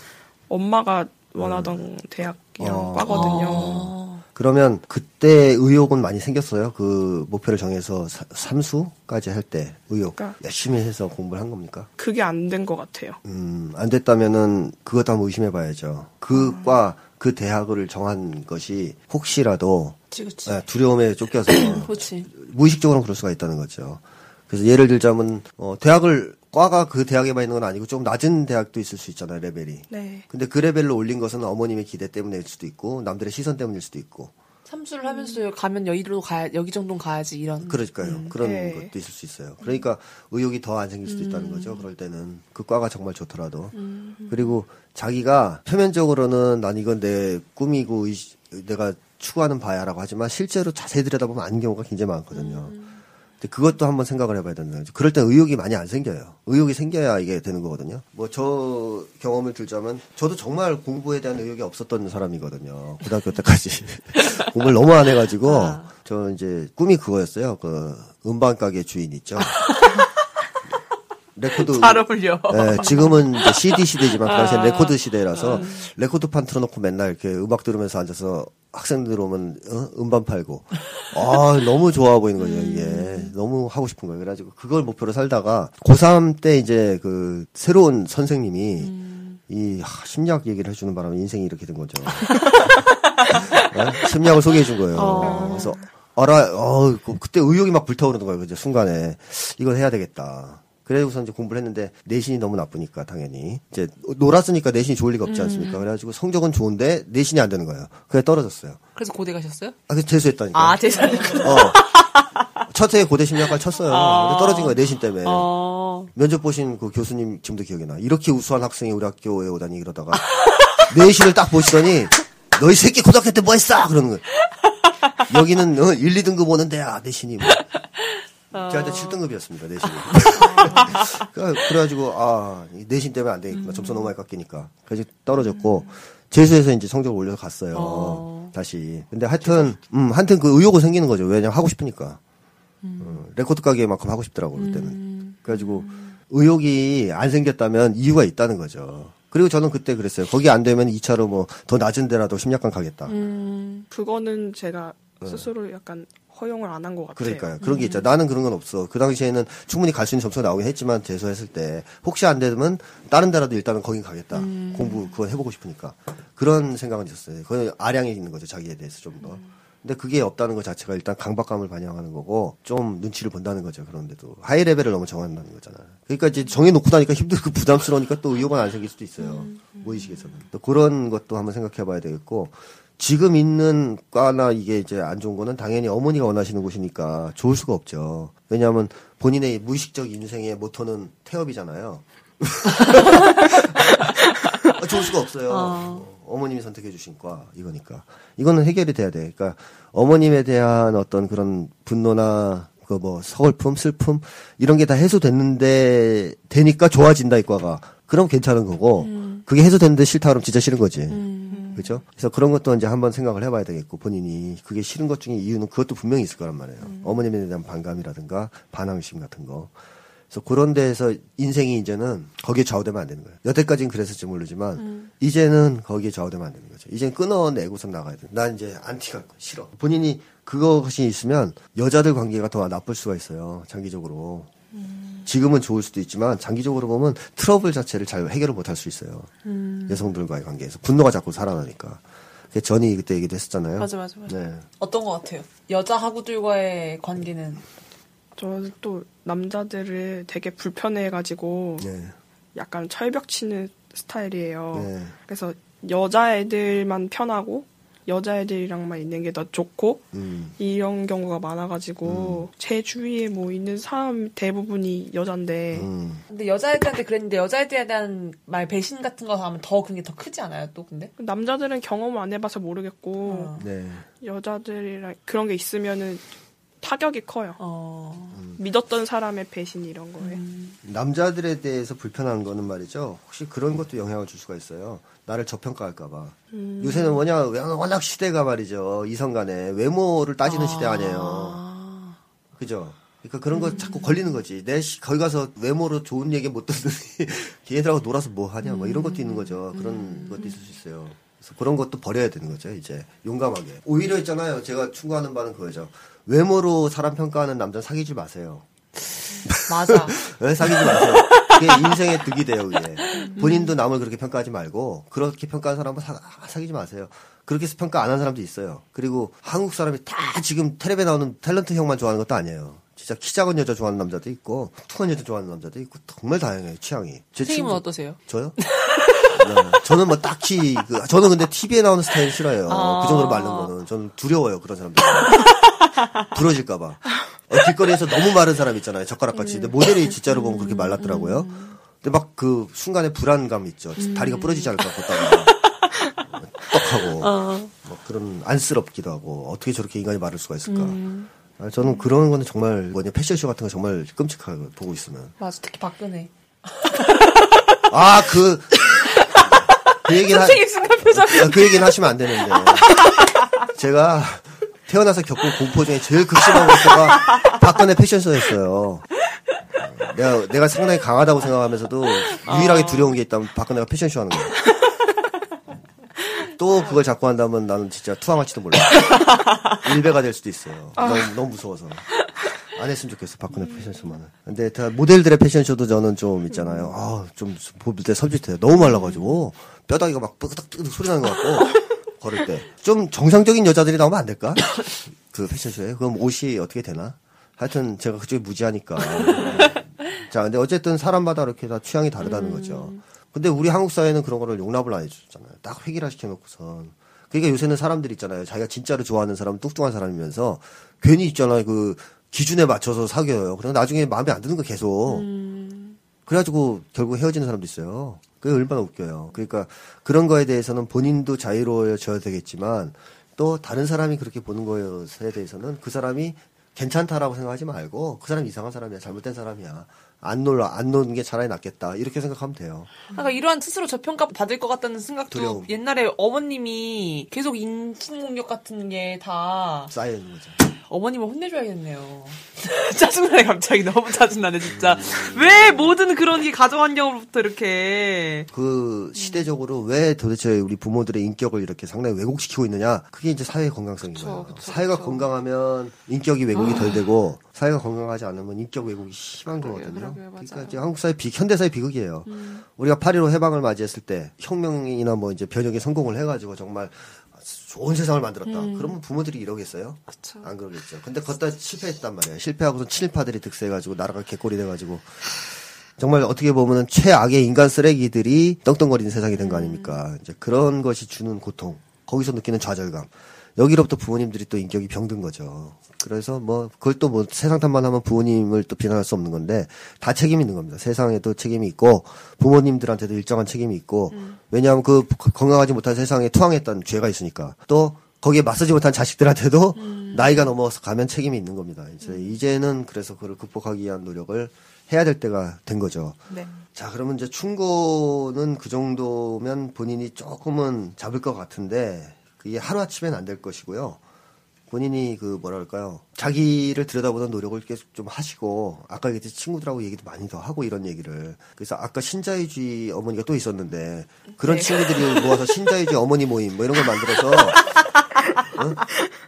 엄마가 원하던 대학이랑 어. 과거든요. 그러면 그때 의욕은 많이 생겼어요. 그 목표를 정해서 사- 삼수까지 할 때 의욕 그러니까- 열심히 해서 공부를 한 겁니까? 그게 안 된 것 같아요. 음, 안 됐다면은 그것도 한번 의심해 봐야죠. 그 과, 그 대학을 정한 것이 혹시라도 그치, 그치. 예, 두려움에 쫓겨서. [COUGHS] 무의식적으로 그럴 수가 있다는 거죠. 그래서 예를 들자면 어, 대학을 과가 그 대학에만 있는 건 아니고 좀 낮은 대학도 있을 수 있잖아요 레벨이. 네. 근데 그 레벨로 올린 것은 어머님의 기대 때문일 수도 있고 남들의 시선 때문일 수도 있고 삼수를 하면서 하면서 가면 여기로 가야 여기 정도는 가야지 이런. 그러니까요 그런 네. 것도 있을 수 있어요. 그러니까 의욕이 더 안 생길 수도 있다는 거죠. 그럴 때는 그 과가 정말 좋더라도 그리고 자기가 표면적으로는 난 이건 내 꿈이고 의- 내가 추구하는 바야라고 하지만 실제로 자세히 들여다보면 아닌 경우가 굉장히 많거든요. 그것도 한번 생각을 해봐야 된다는 거죠. 그럴 땐 의욕이 많이 안 생겨요. 의욕이 생겨야 이게 되는 거거든요. 뭐 저 경험을 들자면 저도 정말 공부에 대한 의욕이 없었던 사람이거든요. 고등학교 때까지 [LAUGHS] 공부를 너무 안 해가지고 저 이제 꿈이 그거였어요. 그 음반 가게 주인 있죠. [LAUGHS] 레코드 잘 어울려. 예, 지금은 이제 CD 시대지만 그 당시엔 레코드 시대라서 레코드판 틀어놓고 맨날 이렇게 음악 들으면서 앉아서 학생들 오면 어? 음반 팔고. 아 너무 좋아 보이는 거죠 이게. 너무 하고 싶은 거예요. 그래가지고 그걸 목표로 살다가 고3 때 이제 그 새로운 선생님이 이 하, 심리학 얘기를 해주는 바람에 인생이 이렇게 된 거죠. [LAUGHS] 어? 심리학을 소개해 준 거예요. 그래서 알아 어 그- 그때 의욕이 막 불타오르는 거예요 그죠 순간에. 이걸 해야 되겠다 그래고서 이제 공부를 했는데 내신이 너무 나쁘니까 당연히 이제 놀았으니까 내신이 좋을 리가 없지 않습니까? 그래가지고 성적은 좋은데 내신이 안 되는 거예요. 그래 떨어졌어요. 그래서 고대 가셨어요? 아, 그 재수했다니까. 아, 대단했구나. 어. 첫 해에 고대 심리학과를 쳤어요. 근데 떨어진 거예요 내신 때문에. 어. 면접 보신 그 교수님 지금도 기억이 나. 이렇게 우수한 학생이 우리 학교에 오다니 이러다가 [LAUGHS] 내신을 딱 보시더니 너희 새끼 고등학교 때 뭐 했어? 그러는 거예요. 여기는 어, 1, 2등급 오는 데야, 내신이. 뭐. 제가 그때 7등급이었습니다, 내신이. [LAUGHS] 그러니까 그래가지고, 아, 이 내신 때문에 안 되겠구나. 점수 너무 많이 깎이니까. 그래서 떨어졌고, 재수해서 이제 성적을 올려서 갔어요. 어. 다시. 근데 하여튼, 음, 하여튼 그 의욕은 생기는 거죠. 왜냐면 하고 싶으니까. 어, 레코드 가게만큼 하고 싶더라고, 그때는. 그래가지고, 의욕이 안 생겼다면 이유가 있다는 거죠. 그리고 저는 그때 그랬어요. 거기 안 되면 2차로 뭐 더 낮은 데라도 심리학과는 가겠다. 음. 그거는 제가 스스로 약간 허용을 안 한 것 같아요. 네. 그러니까요. 그런 게 있죠. 나는 그런 건 없어. 그 당시에는 충분히 갈 수 있는 점수가 나오긴 했지만 재수했을 때 혹시 안 되면 다른 데라도 일단은 거긴 가겠다. 공부 그건 해보고 싶으니까 그런 생각은 있었어요. 그건 아량이 있는 거죠. 자기에 대해서 좀 더. 근데 그게 없다는 것 자체가 일단 강박감을 반영하는 거고 좀 눈치를 본다는 거죠. 그런데도 high level을 너무 정한다는 거잖아요. 그러니까 이제 정해놓고 나니까 힘들고 [LAUGHS] 부담스러우니까 또 의욕은 안 생길 수도 있어요. 무의식에서는. 또 그런 것도 한번 생각해봐야 되겠고 지금 있는 과나 이게 이제 안 좋은 거는 당연히 어머니가 원하시는 곳이니까 좋을 수가 없죠. 왜냐하면 본인의 무의식적 인생의 모토는 태업이잖아요. 아, [LAUGHS] 좋을 수가 없어요. 어. 머님이 선택해 주신 과 이거니까 이거는 해결이 돼야 돼. 그러니까 어머님에 대한 어떤 그런 분노나 그 뭐 서글픔, 슬픔 이런 게 다 해소됐는데 되니까 좋아진다 이 과가. 그럼 괜찮은 거고 그게 해소됐는데 싫다 그러면 진짜 싫은 거지. 그렇죠? 그래서 그런 것도 이제 한번 생각을 해봐야 되겠고 본인이 그게 싫은 것 중에 이유는 그것도 분명히 있을 거란 말이에요. 어머님에 대한 반감이라든가 반항심 같은 거. 그래서 그런 데에서 인생이 이제는 거기에 좌우되면 안 되는 거예요. 여태까지는 그랬을지 모르지만 이제는 거기에 좌우되면 안 되는 거죠. 이제는 끊어내고서 나가야 돼. 난 이제 안티가. 싫어. 본인이 그것이 있으면 여자들 관계가 더 나쁠 수가 있어요. 장기적으로. 지금은 좋을 수도 있지만 장기적으로 보면 트러블 자체를 잘 해결을 못할 수 있어요. 여성들과의 관계에서 분노가 자꾸 살아나니까. 전이 그때 얘기도 했었잖아요. 맞아, 맞아, 맞아. 네. 어떤 것 같아요? 여자 하구들과의 관계는 저는 또 남자들을 되게 불편해가지고 네. 약간 철벽 치는 스타일이에요. 네. 그래서 여자애들만 편하고 여자애들이랑만 있는 게 더 좋고 음. 이런 경우가 많아가지고 제 주위에 뭐 있는 사람 대부분이 여잔데 음. 근데 여자애들한테 그랬는데 여자애들에 대한 말 배신 같은 거 하면 더 그게 더 크지 않아요? 또 근데? 남자들은 경험을 안 해봐서 모르겠고 어. 네. 여자들이랑 그런 게 있으면은 타격이 커요. 어. 믿었던 사람의 배신 이런 거에. 남자들에 대해서 불편한 거는 말이죠. 혹시 그런 것도 영향을 줄 수가 있어요. 나를 저평가할까봐. 요새는 뭐냐, 워낙 시대가 말이죠. 이성 간에 외모를 따지는 시대 아니에요. 그죠? 그러니까 그런 거 자꾸 걸리는 거지. 내 시- 거기 가서 외모로 좋은 얘기 못 듣는 [LAUGHS] 걔네들하고 놀아서 뭐 하냐, 뭐 이런 것도 있는 거죠. 그런 것도 있을 수 있어요. 그래서 그런 것도 버려야 되는 거죠, 이제. 용감하게. 오히려 있잖아요. 제가 추구하는 바는 그거죠. 외모로 사람 평가하는 남자 는 사귀지 마세요. 맞아. 왜 [LAUGHS] 사귀지 마세요. 그게 인생의 득이 돼요, 그게. 본인도 남을 그렇게 평가하지 말고, 그렇게 평가하는 사람은 사, 사귀지 마세요. 그렇게 해서 평가 안 하는 사람도 있어요. 그리고 한국 사람이 다 지금 텔레비에 나오는 탤런트 형만 좋아하는 것도 아니에요. 진짜 키 작은 여자 좋아하는 남자도 있고, 툭한 여자 좋아하는 남자도 있고, 정말 다양해요, 취향이. 제 선생님은 친구- 어떠세요? 저요? 네. 저는 뭐 딱히, 그, 저는 근데 TV에 나오는 스타일 싫어요. 그 정도로 마른 거는. 저는 두려워요, 그런 사람들. [LAUGHS] 부러질까봐. 어, 길거리에서 너무 마른 사람 있잖아요, 젓가락 같이. 근데 모델이 진짜로 보면 그렇게 말랐더라고요. 근데 막 그 순간에 불안감 있죠. 다리가 부러지지 않을까, 걷다가. 떡하고. 막 그런 안쓰럽기도 하고, 어떻게 저렇게 인간이 마를 수가 있을까. 아, 저는 그런 거는 정말, 뭐냐, 패션쇼 같은 거 정말 끔찍하고, 보고 있으면. 맞아. 특히 박근혜. 아, 그, 그 얘기는, 하. 아, 그 얘기는 하시면 안 되는데. 제가 태어나서 겪은 공포 중에 제일 극심한 공포가 [LAUGHS] 박근혜 패션쇼였어요. 내가, 내가 상당히 강하다고 생각하면서도 유일하게 두려운 게 있다면 박근혜가 패션쇼 하는 거예요. 또 그걸 자꾸 한다면 나는 진짜 투항할지도 몰라. 일배가 될 수도 있어요. 너무, 너무 무서워서. 안 했으면 좋겠어, 박근혜 패션쇼만은. 근데 다 모델들의 패션쇼도 저는 좀 있잖아요. 아, 좀 볼때 섬찟해요. 너무 말라가지고 뼈다귀가 막 끄덕끄덕 소리 나는 것 같고 걸을 때. 좀 정상적인 여자들이 나오면 안 될까? [COUGHS] 그 패션쇼에. 그럼 옷이 어떻게 되나? 하여튼 제가 그쪽에 무지하니까. 자, 근데 어쨌든 사람마다 이렇게 다 취향이 다르다는 거죠. 근데 우리 한국 사회는 그런 거를 용납을 안 해주잖아요. 딱 획일화 시켜놓고선. 그러니까 요새는 사람들이 있잖아요. 자기가 진짜로 좋아하는 사람은 뚱뚱한 사람이면서 괜히 있잖아요. 그 기준에 맞춰서 사귀어요. 그리고 나중에 마음에 안 드는 거 계속. 그래가지고 결국 헤어지는 사람도 있어요. 그게 얼마나 웃겨요. 그러니까 그런 거에 대해서는 본인도 자유로워져야 되겠지만 또 다른 사람이 그렇게 보는 것에 대해서는 그 사람이 괜찮다라고 생각하지 말고 그 사람 이상한 사람이야 잘못된 사람이야 안 놀라 안 노는 게 차라리 낫겠다 이렇게 생각하면 돼요. 그러니까 이러한 스스로 저평가 받을 것 같다는 생각도 두려움. 옛날에 어머님이 계속 인신공격 같은 게 다 쌓여 있는 거죠. 어머님을 혼내줘야겠네요. [LAUGHS] 짜증나네 갑자기 너무 짜증나네 진짜. 왜 모든 그런 게 가정 환경으로부터 이렇게 그 시대적으로 왜 도대체 우리 부모들의 인격을 이렇게 상당히 왜곡시키고 있느냐? 그게 이제 사회 건강성인 그쵸, 거예요. 그쵸, 사회가 그쵸. 건강하면 인격이 왜곡이 덜 되고 사회가 건강하지 않으면 인격 왜곡이 심한 거거든요. 그러게요, 맞아요. 음. 그러니까 이제 한국 사회 비 현대 사회 비극이에요. 우리가 8.15 해방을 맞이했을 때 혁명이나 뭐 이제 변혁에 성공을 해가지고 정말 좋은 세상을 만들었다. 그러면 부모들이 이러겠어요? 음. 그쵸. 안 그러겠죠. 근데 걷다 실패했단 말이에요. 실패하고서 친일파들이 득세해가지고 나라가 개꼴이 돼가지고 정말 어떻게 보면은 최악의 인간 쓰레기들이 떵떵거리는 세상이 된 거 아닙니까? 이제 그런 것이 주는 고통, 거기서 느끼는 좌절감. 여기로부터 부모님들이 또 인격이 병든 거죠. 그래서 뭐 그걸 또 뭐 세상 탓만 하면 부모님을 또 비난할 수 없는 건데 다 책임이 있는 겁니다. 세상에도 책임이 있고 부모님들한테도 일정한 책임이 있고 왜냐하면 그 건강하지 못한 세상에 투항했던 죄가 있으니까 또 거기에 맞서지 못한 자식들한테도 나이가 넘어서 가면 책임이 있는 겁니다. 이제 이제는 그래서 그걸 극복하기 위한 노력을 해야 될 때가 된 거죠. 네. 자, 그러면 이제 충고는 그 정도면 본인이 조금은 잡을 것 같은데 그게 하루아침엔 안 될 것이고요. 본인이 그 뭐랄까요. 자기를 들여다보는 노력을 계속 좀 하시고 아까 얘기했듯이 친구들하고 얘기도 많이 더 하고 이런 얘기를 그래서 아까 신자유주의 어머니가 또 있었는데 그런 친구들이 모아서 신자유주의 어머니 모임 뭐 이런 걸 만들어서 [LAUGHS] 어?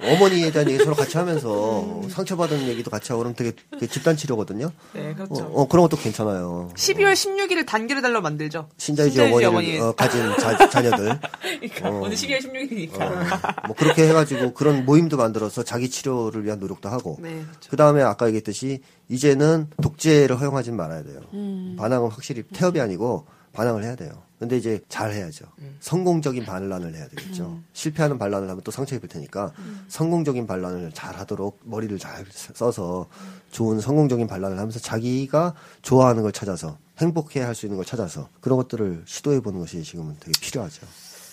어머니에 대한 얘기 서로 같이 하면서 상처받은 얘기도 같이 하고 그러면 되게 그 집단 치료거든요. 네, 그렇죠. 어, 어, 그런 것도 괜찮아요. 12월 16일을 단계를 달러 만들죠. 신자유주의 신자유주의 어머니를 어머니. 어, 가진 자, 자녀들 [LAUGHS] 그러니까 어. 오늘 12월 16일이니까. 어, 뭐 그렇게 해가지고 그런 모임도 만들어서 자기 치료를 위한 노력도 하고 네, 그렇죠. 그 다음에 아까 얘기했듯이 이제는 독재를 허용하진 말아야 돼요. 음. 반항은 확실히 태업이 아니고 반항을 해야 돼요. 근데 이제 잘 해야죠. 음. 성공적인 반란을 해야 되겠죠. 실패하는 반란을 하면 또 상처 입을 테니까 음. 성공적인 반란을 잘 하도록 머리를 잘 써서 좋은 성공적인 반란을 하면서 자기가 좋아하는 걸 찾아서 행복해 할 수 있는 걸 찾아서 그런 것들을 시도해 보는 것이 지금은 되게 필요하죠.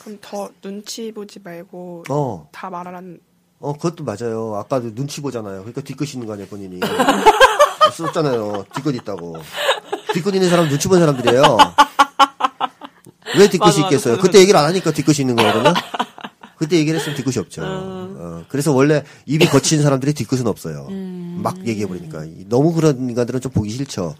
그럼 더 눈치 보지 말고 어, 다 말하는 어, 그것도 맞아요. 아까도 눈치 보잖아요. 그러니까 뒤끝 있는 거 아니에요, 본인이. [LAUGHS] 썼잖아요. 뒤끝 있다고. 뒤끝 있는 사람 눈치 본 사람들이에요. 왜 [LAUGHS] 뒤끝이. 있겠어요? 그때 얘기를 안 하니까 뒤끝이 있는 거거든요. [LAUGHS] 그때 얘기를 했으면 뒤끝이 없죠. 어, 그래서 원래 입이 거친 사람들이 뒤끝은 없어요. 막 얘기해버리니까. 너무 그런 인간들은 좀 보기 싫죠.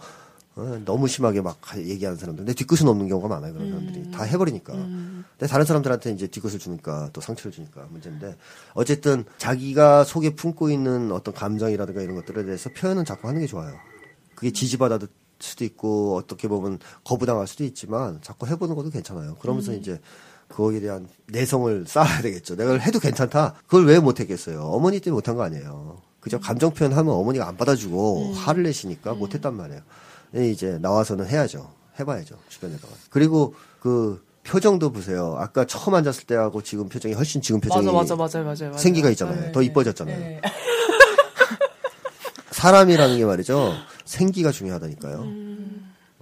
어, 너무 심하게 막 얘기하는 사람들. 근데 뒤끝은 없는 경우가 많아요, 그런 사람들이. 다 해버리니까. 근데 다른 사람들한테 이제 뒤끝을 주니까 또 상처를 주니까 문제인데. 어쨌든 자기가 속에 품고 있는 어떤 감정이라든가 이런 것들에 대해서 표현은 자꾸 하는 게 좋아요. 그게 지지받아들 수도 있고 어떻게 보면 거부당할 수도 있지만 자꾸 해보는 것도 괜찮아요. 그러면서 이제 그거에 대한 내성을 쌓아야 되겠죠. 내가 해도 괜찮다. 그걸 왜 못했겠어요. 어머니 때문에 못한 거 아니에요. 그저 감정 표현하면 어머니가 안 받아주고 화를 내시니까 못했단 말이에요. 근데 이제 나와서는 해야죠. 해봐야죠. 주변에다가. 그리고 그 표정도 보세요. 아까 처음 앉았을 때하고 지금 표정이 훨씬 지금 표정이 맞아, 맞아, 맞아요, 맞아요. 생기가 있잖아요. 네, 더 네, 이뻐졌잖아요. 네. [LAUGHS] [LAUGHS] 사람이라는 게 말이죠. 생기가 중요하다니까요.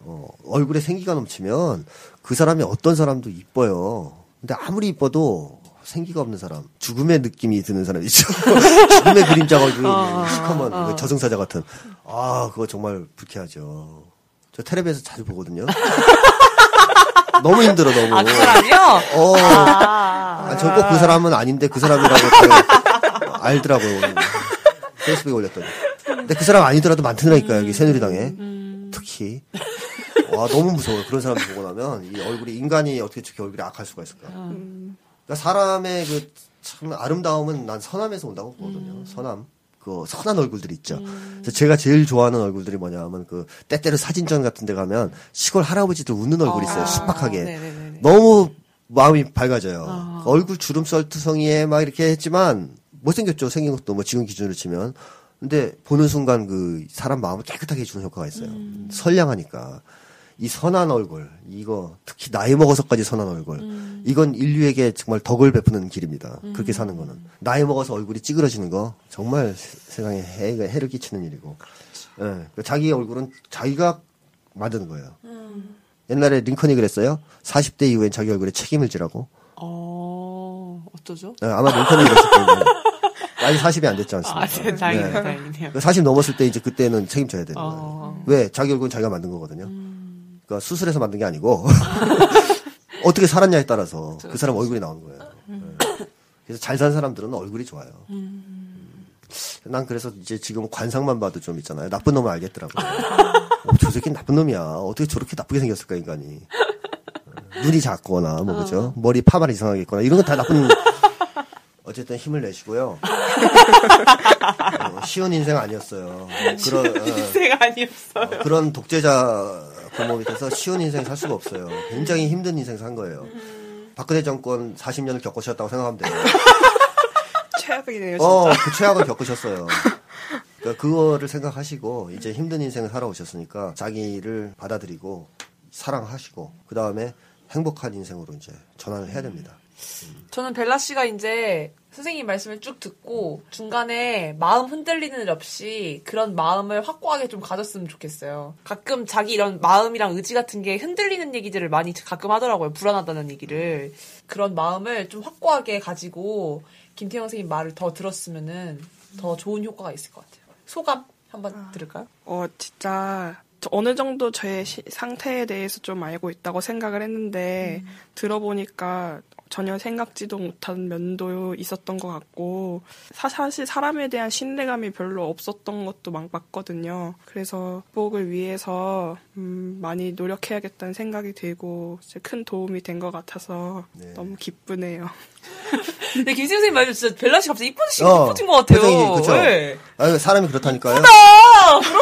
어, 얼굴에 생기가 넘치면 그 사람이 어떤 사람도 이뻐요. 근데 아무리 이뻐도 생기가 없는 사람, 죽음의 느낌이 드는 사람 있죠. [LAUGHS] 죽음의 그림자가 그 시커먼 그 저승사자 같은. 아, 그거 정말 불쾌하죠. 저 텔레비에서 자주 보거든요. [LAUGHS] 너무 힘들어, 너무. 아, 그 사람이요? 어, 아, 아, 저꼭 그 사람은 아닌데 그 사람이라고 저 알더라고요. 페이스북에 올렸더니. 근데 그 사람 아니더라도 많더라니까, 여기 새누리당에. 특히. 와, 너무 무서워요. 그런 사람 보고 나면 이 얼굴이, 인간이 어떻게 저렇게 얼굴이 악할 수가 있을까. 그러니까 사람의 그 참 아름다움은 난 선함에서 온다고 보거든요. 선함. 그 선한 얼굴들 있죠. 그래서 제가 제일 좋아하는 얼굴들이 뭐냐면 그 때때로 사진전 같은 데 가면 시골 할아버지들 웃는 얼굴 있어요. 순박하게. 네네네네. 너무 마음이 밝아져요. 얼굴 주름 썰투성이에 막 이렇게 했지만 못생겼죠. 생긴 것도 뭐 지금 기준으로 치면. 근데 보는 순간 그 사람 마음을 깨끗하게 해주는 효과가 있어요. 선량하니까. 이 선한 얼굴, 이거 특히 나이 먹어서까지 선한 얼굴, 이건 인류에게 정말 덕을 베푸는 길입니다. 그렇게 사는 거는 나이 먹어서 얼굴이 찌그러지는 거 정말 세- 세상에 해가 해를 끼치는 일이고, 예, 그 자기 얼굴은 자기가 만드는 거예요. 옛날에 링컨이 그랬어요. 40대 이후엔 자기 얼굴에 책임을 지라고. 어, 어쩌죠? 네, 아마 링컨이 그랬을 [LAUGHS] 거예요. 아직 40이 안 됐지 않습니까? 아, 네, 다행이네요, 네. 다행이네요. 40 넘었을 때 이제 그때는 책임져야 되는 거예요. 어. 왜? 자기 얼굴은 자기가 만든 거거든요. 그러니까 수술해서 만든 게 아니고 [LAUGHS] 어떻게 살았냐에 따라서 그 사람 얼굴이 나오는 거예요. 네. 그래서 잘 산 사람들은 얼굴이 좋아요. 난 그래서 이제 지금 관상만 봐도 좀 있잖아요. 나쁜 놈을 알겠더라고요. 어, 저 새끼 나쁜 놈이야. 어떻게 저렇게 나쁘게 생겼을까 인간이. 어, 눈이 작거나 뭐 그죠? 머리 파마를 이상하게 있거나 이런 건 다 나쁜 어쨌든 힘을 내시고요. [LAUGHS] 어, 쉬운 인생 아니었어요. 그런 어, 인생 아니었어요. 어, 그런 독재자 부모 밑에서 쉬운 인생 살 수가 없어요. 굉장히 힘든 인생 산 거예요. 박근혜 정권 40년을 겪으셨다고 생각하면 돼요. [LAUGHS] 최악이네요, 진짜. 어, 그 최악을 겪으셨어요. 그러니까 그거를 생각하시고 이제 힘든 인생을 살아오셨으니까 자기를 받아들이고 사랑하시고 그 다음에 행복한 인생으로 이제 전환을 해야 됩니다. 저는 벨라 씨가 이제 선생님 말씀을 쭉 듣고 중간에 마음 흔들리는 일 없이 그런 마음을 확고하게 좀 가졌으면 좋겠어요. 가끔 자기 이런 마음이랑 의지 같은 게 흔들리는 얘기들을 많이 가끔 하더라고요. 불안하다는 얘기를. 그런 마음을 좀 확고하게 가지고 김태형 선생님 말을 더 들었으면은 더 좋은 효과가 있을 것 같아요. 소감 한번 들을까요? 어, 진짜 저 어느 정도 저의 시- 상태에 대해서 좀 알고 있다고 생각을 했는데 들어보니까 전혀 생각지도 못한 면도 있었던 것 같고 사, 사실 사람에 대한 신뢰감이 별로 없었던 것도 막 맞거든요. 그래서 극복을 위해서 음, 많이 노력해야겠다는 생각이 들고 큰 도움이 된 것 같아서 네. 너무 기쁘네요. [LAUGHS] 근데 김수영 선생님 말도 진짜 벨라 씨 갑자기 이뻐지신, 어, 이뻐진 것 같아요. 표정이 그쵸? 네. 아, 사람이 그렇다니까요. 아, 부럽다.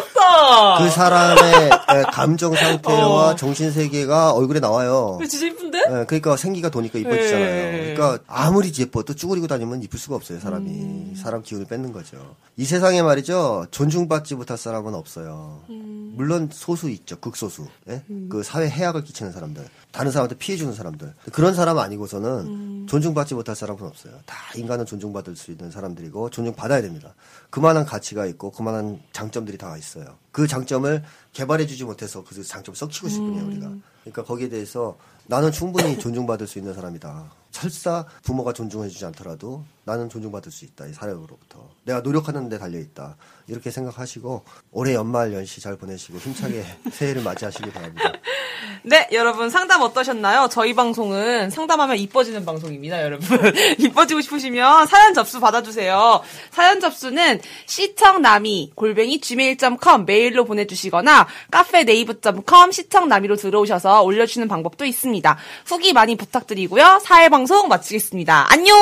그 사람의 에, 감정 상태와 어. 정신 세계가 얼굴에 나와요. 진짜 이쁜데? 예, 그러니까 생기가 도니까 이뻐지잖아요. 네. 그러니까 아무리 예뻐도 쭈그리고 다니면 이쁠 수가 없어요, 사람이. 음. 사람 기운을 뺏는 거죠. 이 세상에 말이죠, 존중받지 못할 사람은 없어요. 음. 물론 소수 있죠, 극소수. 예? 그 사회 해악을 끼치는 사람들. 다른 사람한테 피해 주는 사람들. 그런 사람 아니고서는 음. 존중받지 못할 사람은 없어요. 다 인간은 존중받을 수 있는 사람들이고 존중받아야 됩니다. 그만한 가치가 있고 그만한 장점들이 다 있어요. 그 장점을 개발해주지 못해서 그 장점 썩히고 싶은 거예요, 우리가. 그러니까 거기에 대해서 나는 충분히 [LAUGHS] 존중받을 수 있는 사람이다. 설사 부모가 존중해주지 않더라도 나는 존중받을 수 있다. 이 사회로부터. 내가 노력하는 데 달려있다. 이렇게 생각하시고 올해 연말 연시 잘 보내시고 힘차게 [LAUGHS] 새해를 맞이하시기 바랍니다. [LAUGHS] 네, 여러분 상담 어떠셨나요? 저희 방송은 상담하면 이뻐지는 방송입니다, 여러분. [LAUGHS] 이뻐지고 싶으시면 사연 접수 받아주세요. 사연 접수는 시청남이 골뱅이 gmail.com 메일로 보내주시거나 카페 네이브.com 시청남이로 들어오셔서 올려주시는 방법도 있습니다. 후기 많이 부탁드리고요. 사회 방송 마치겠습니다. 안녕!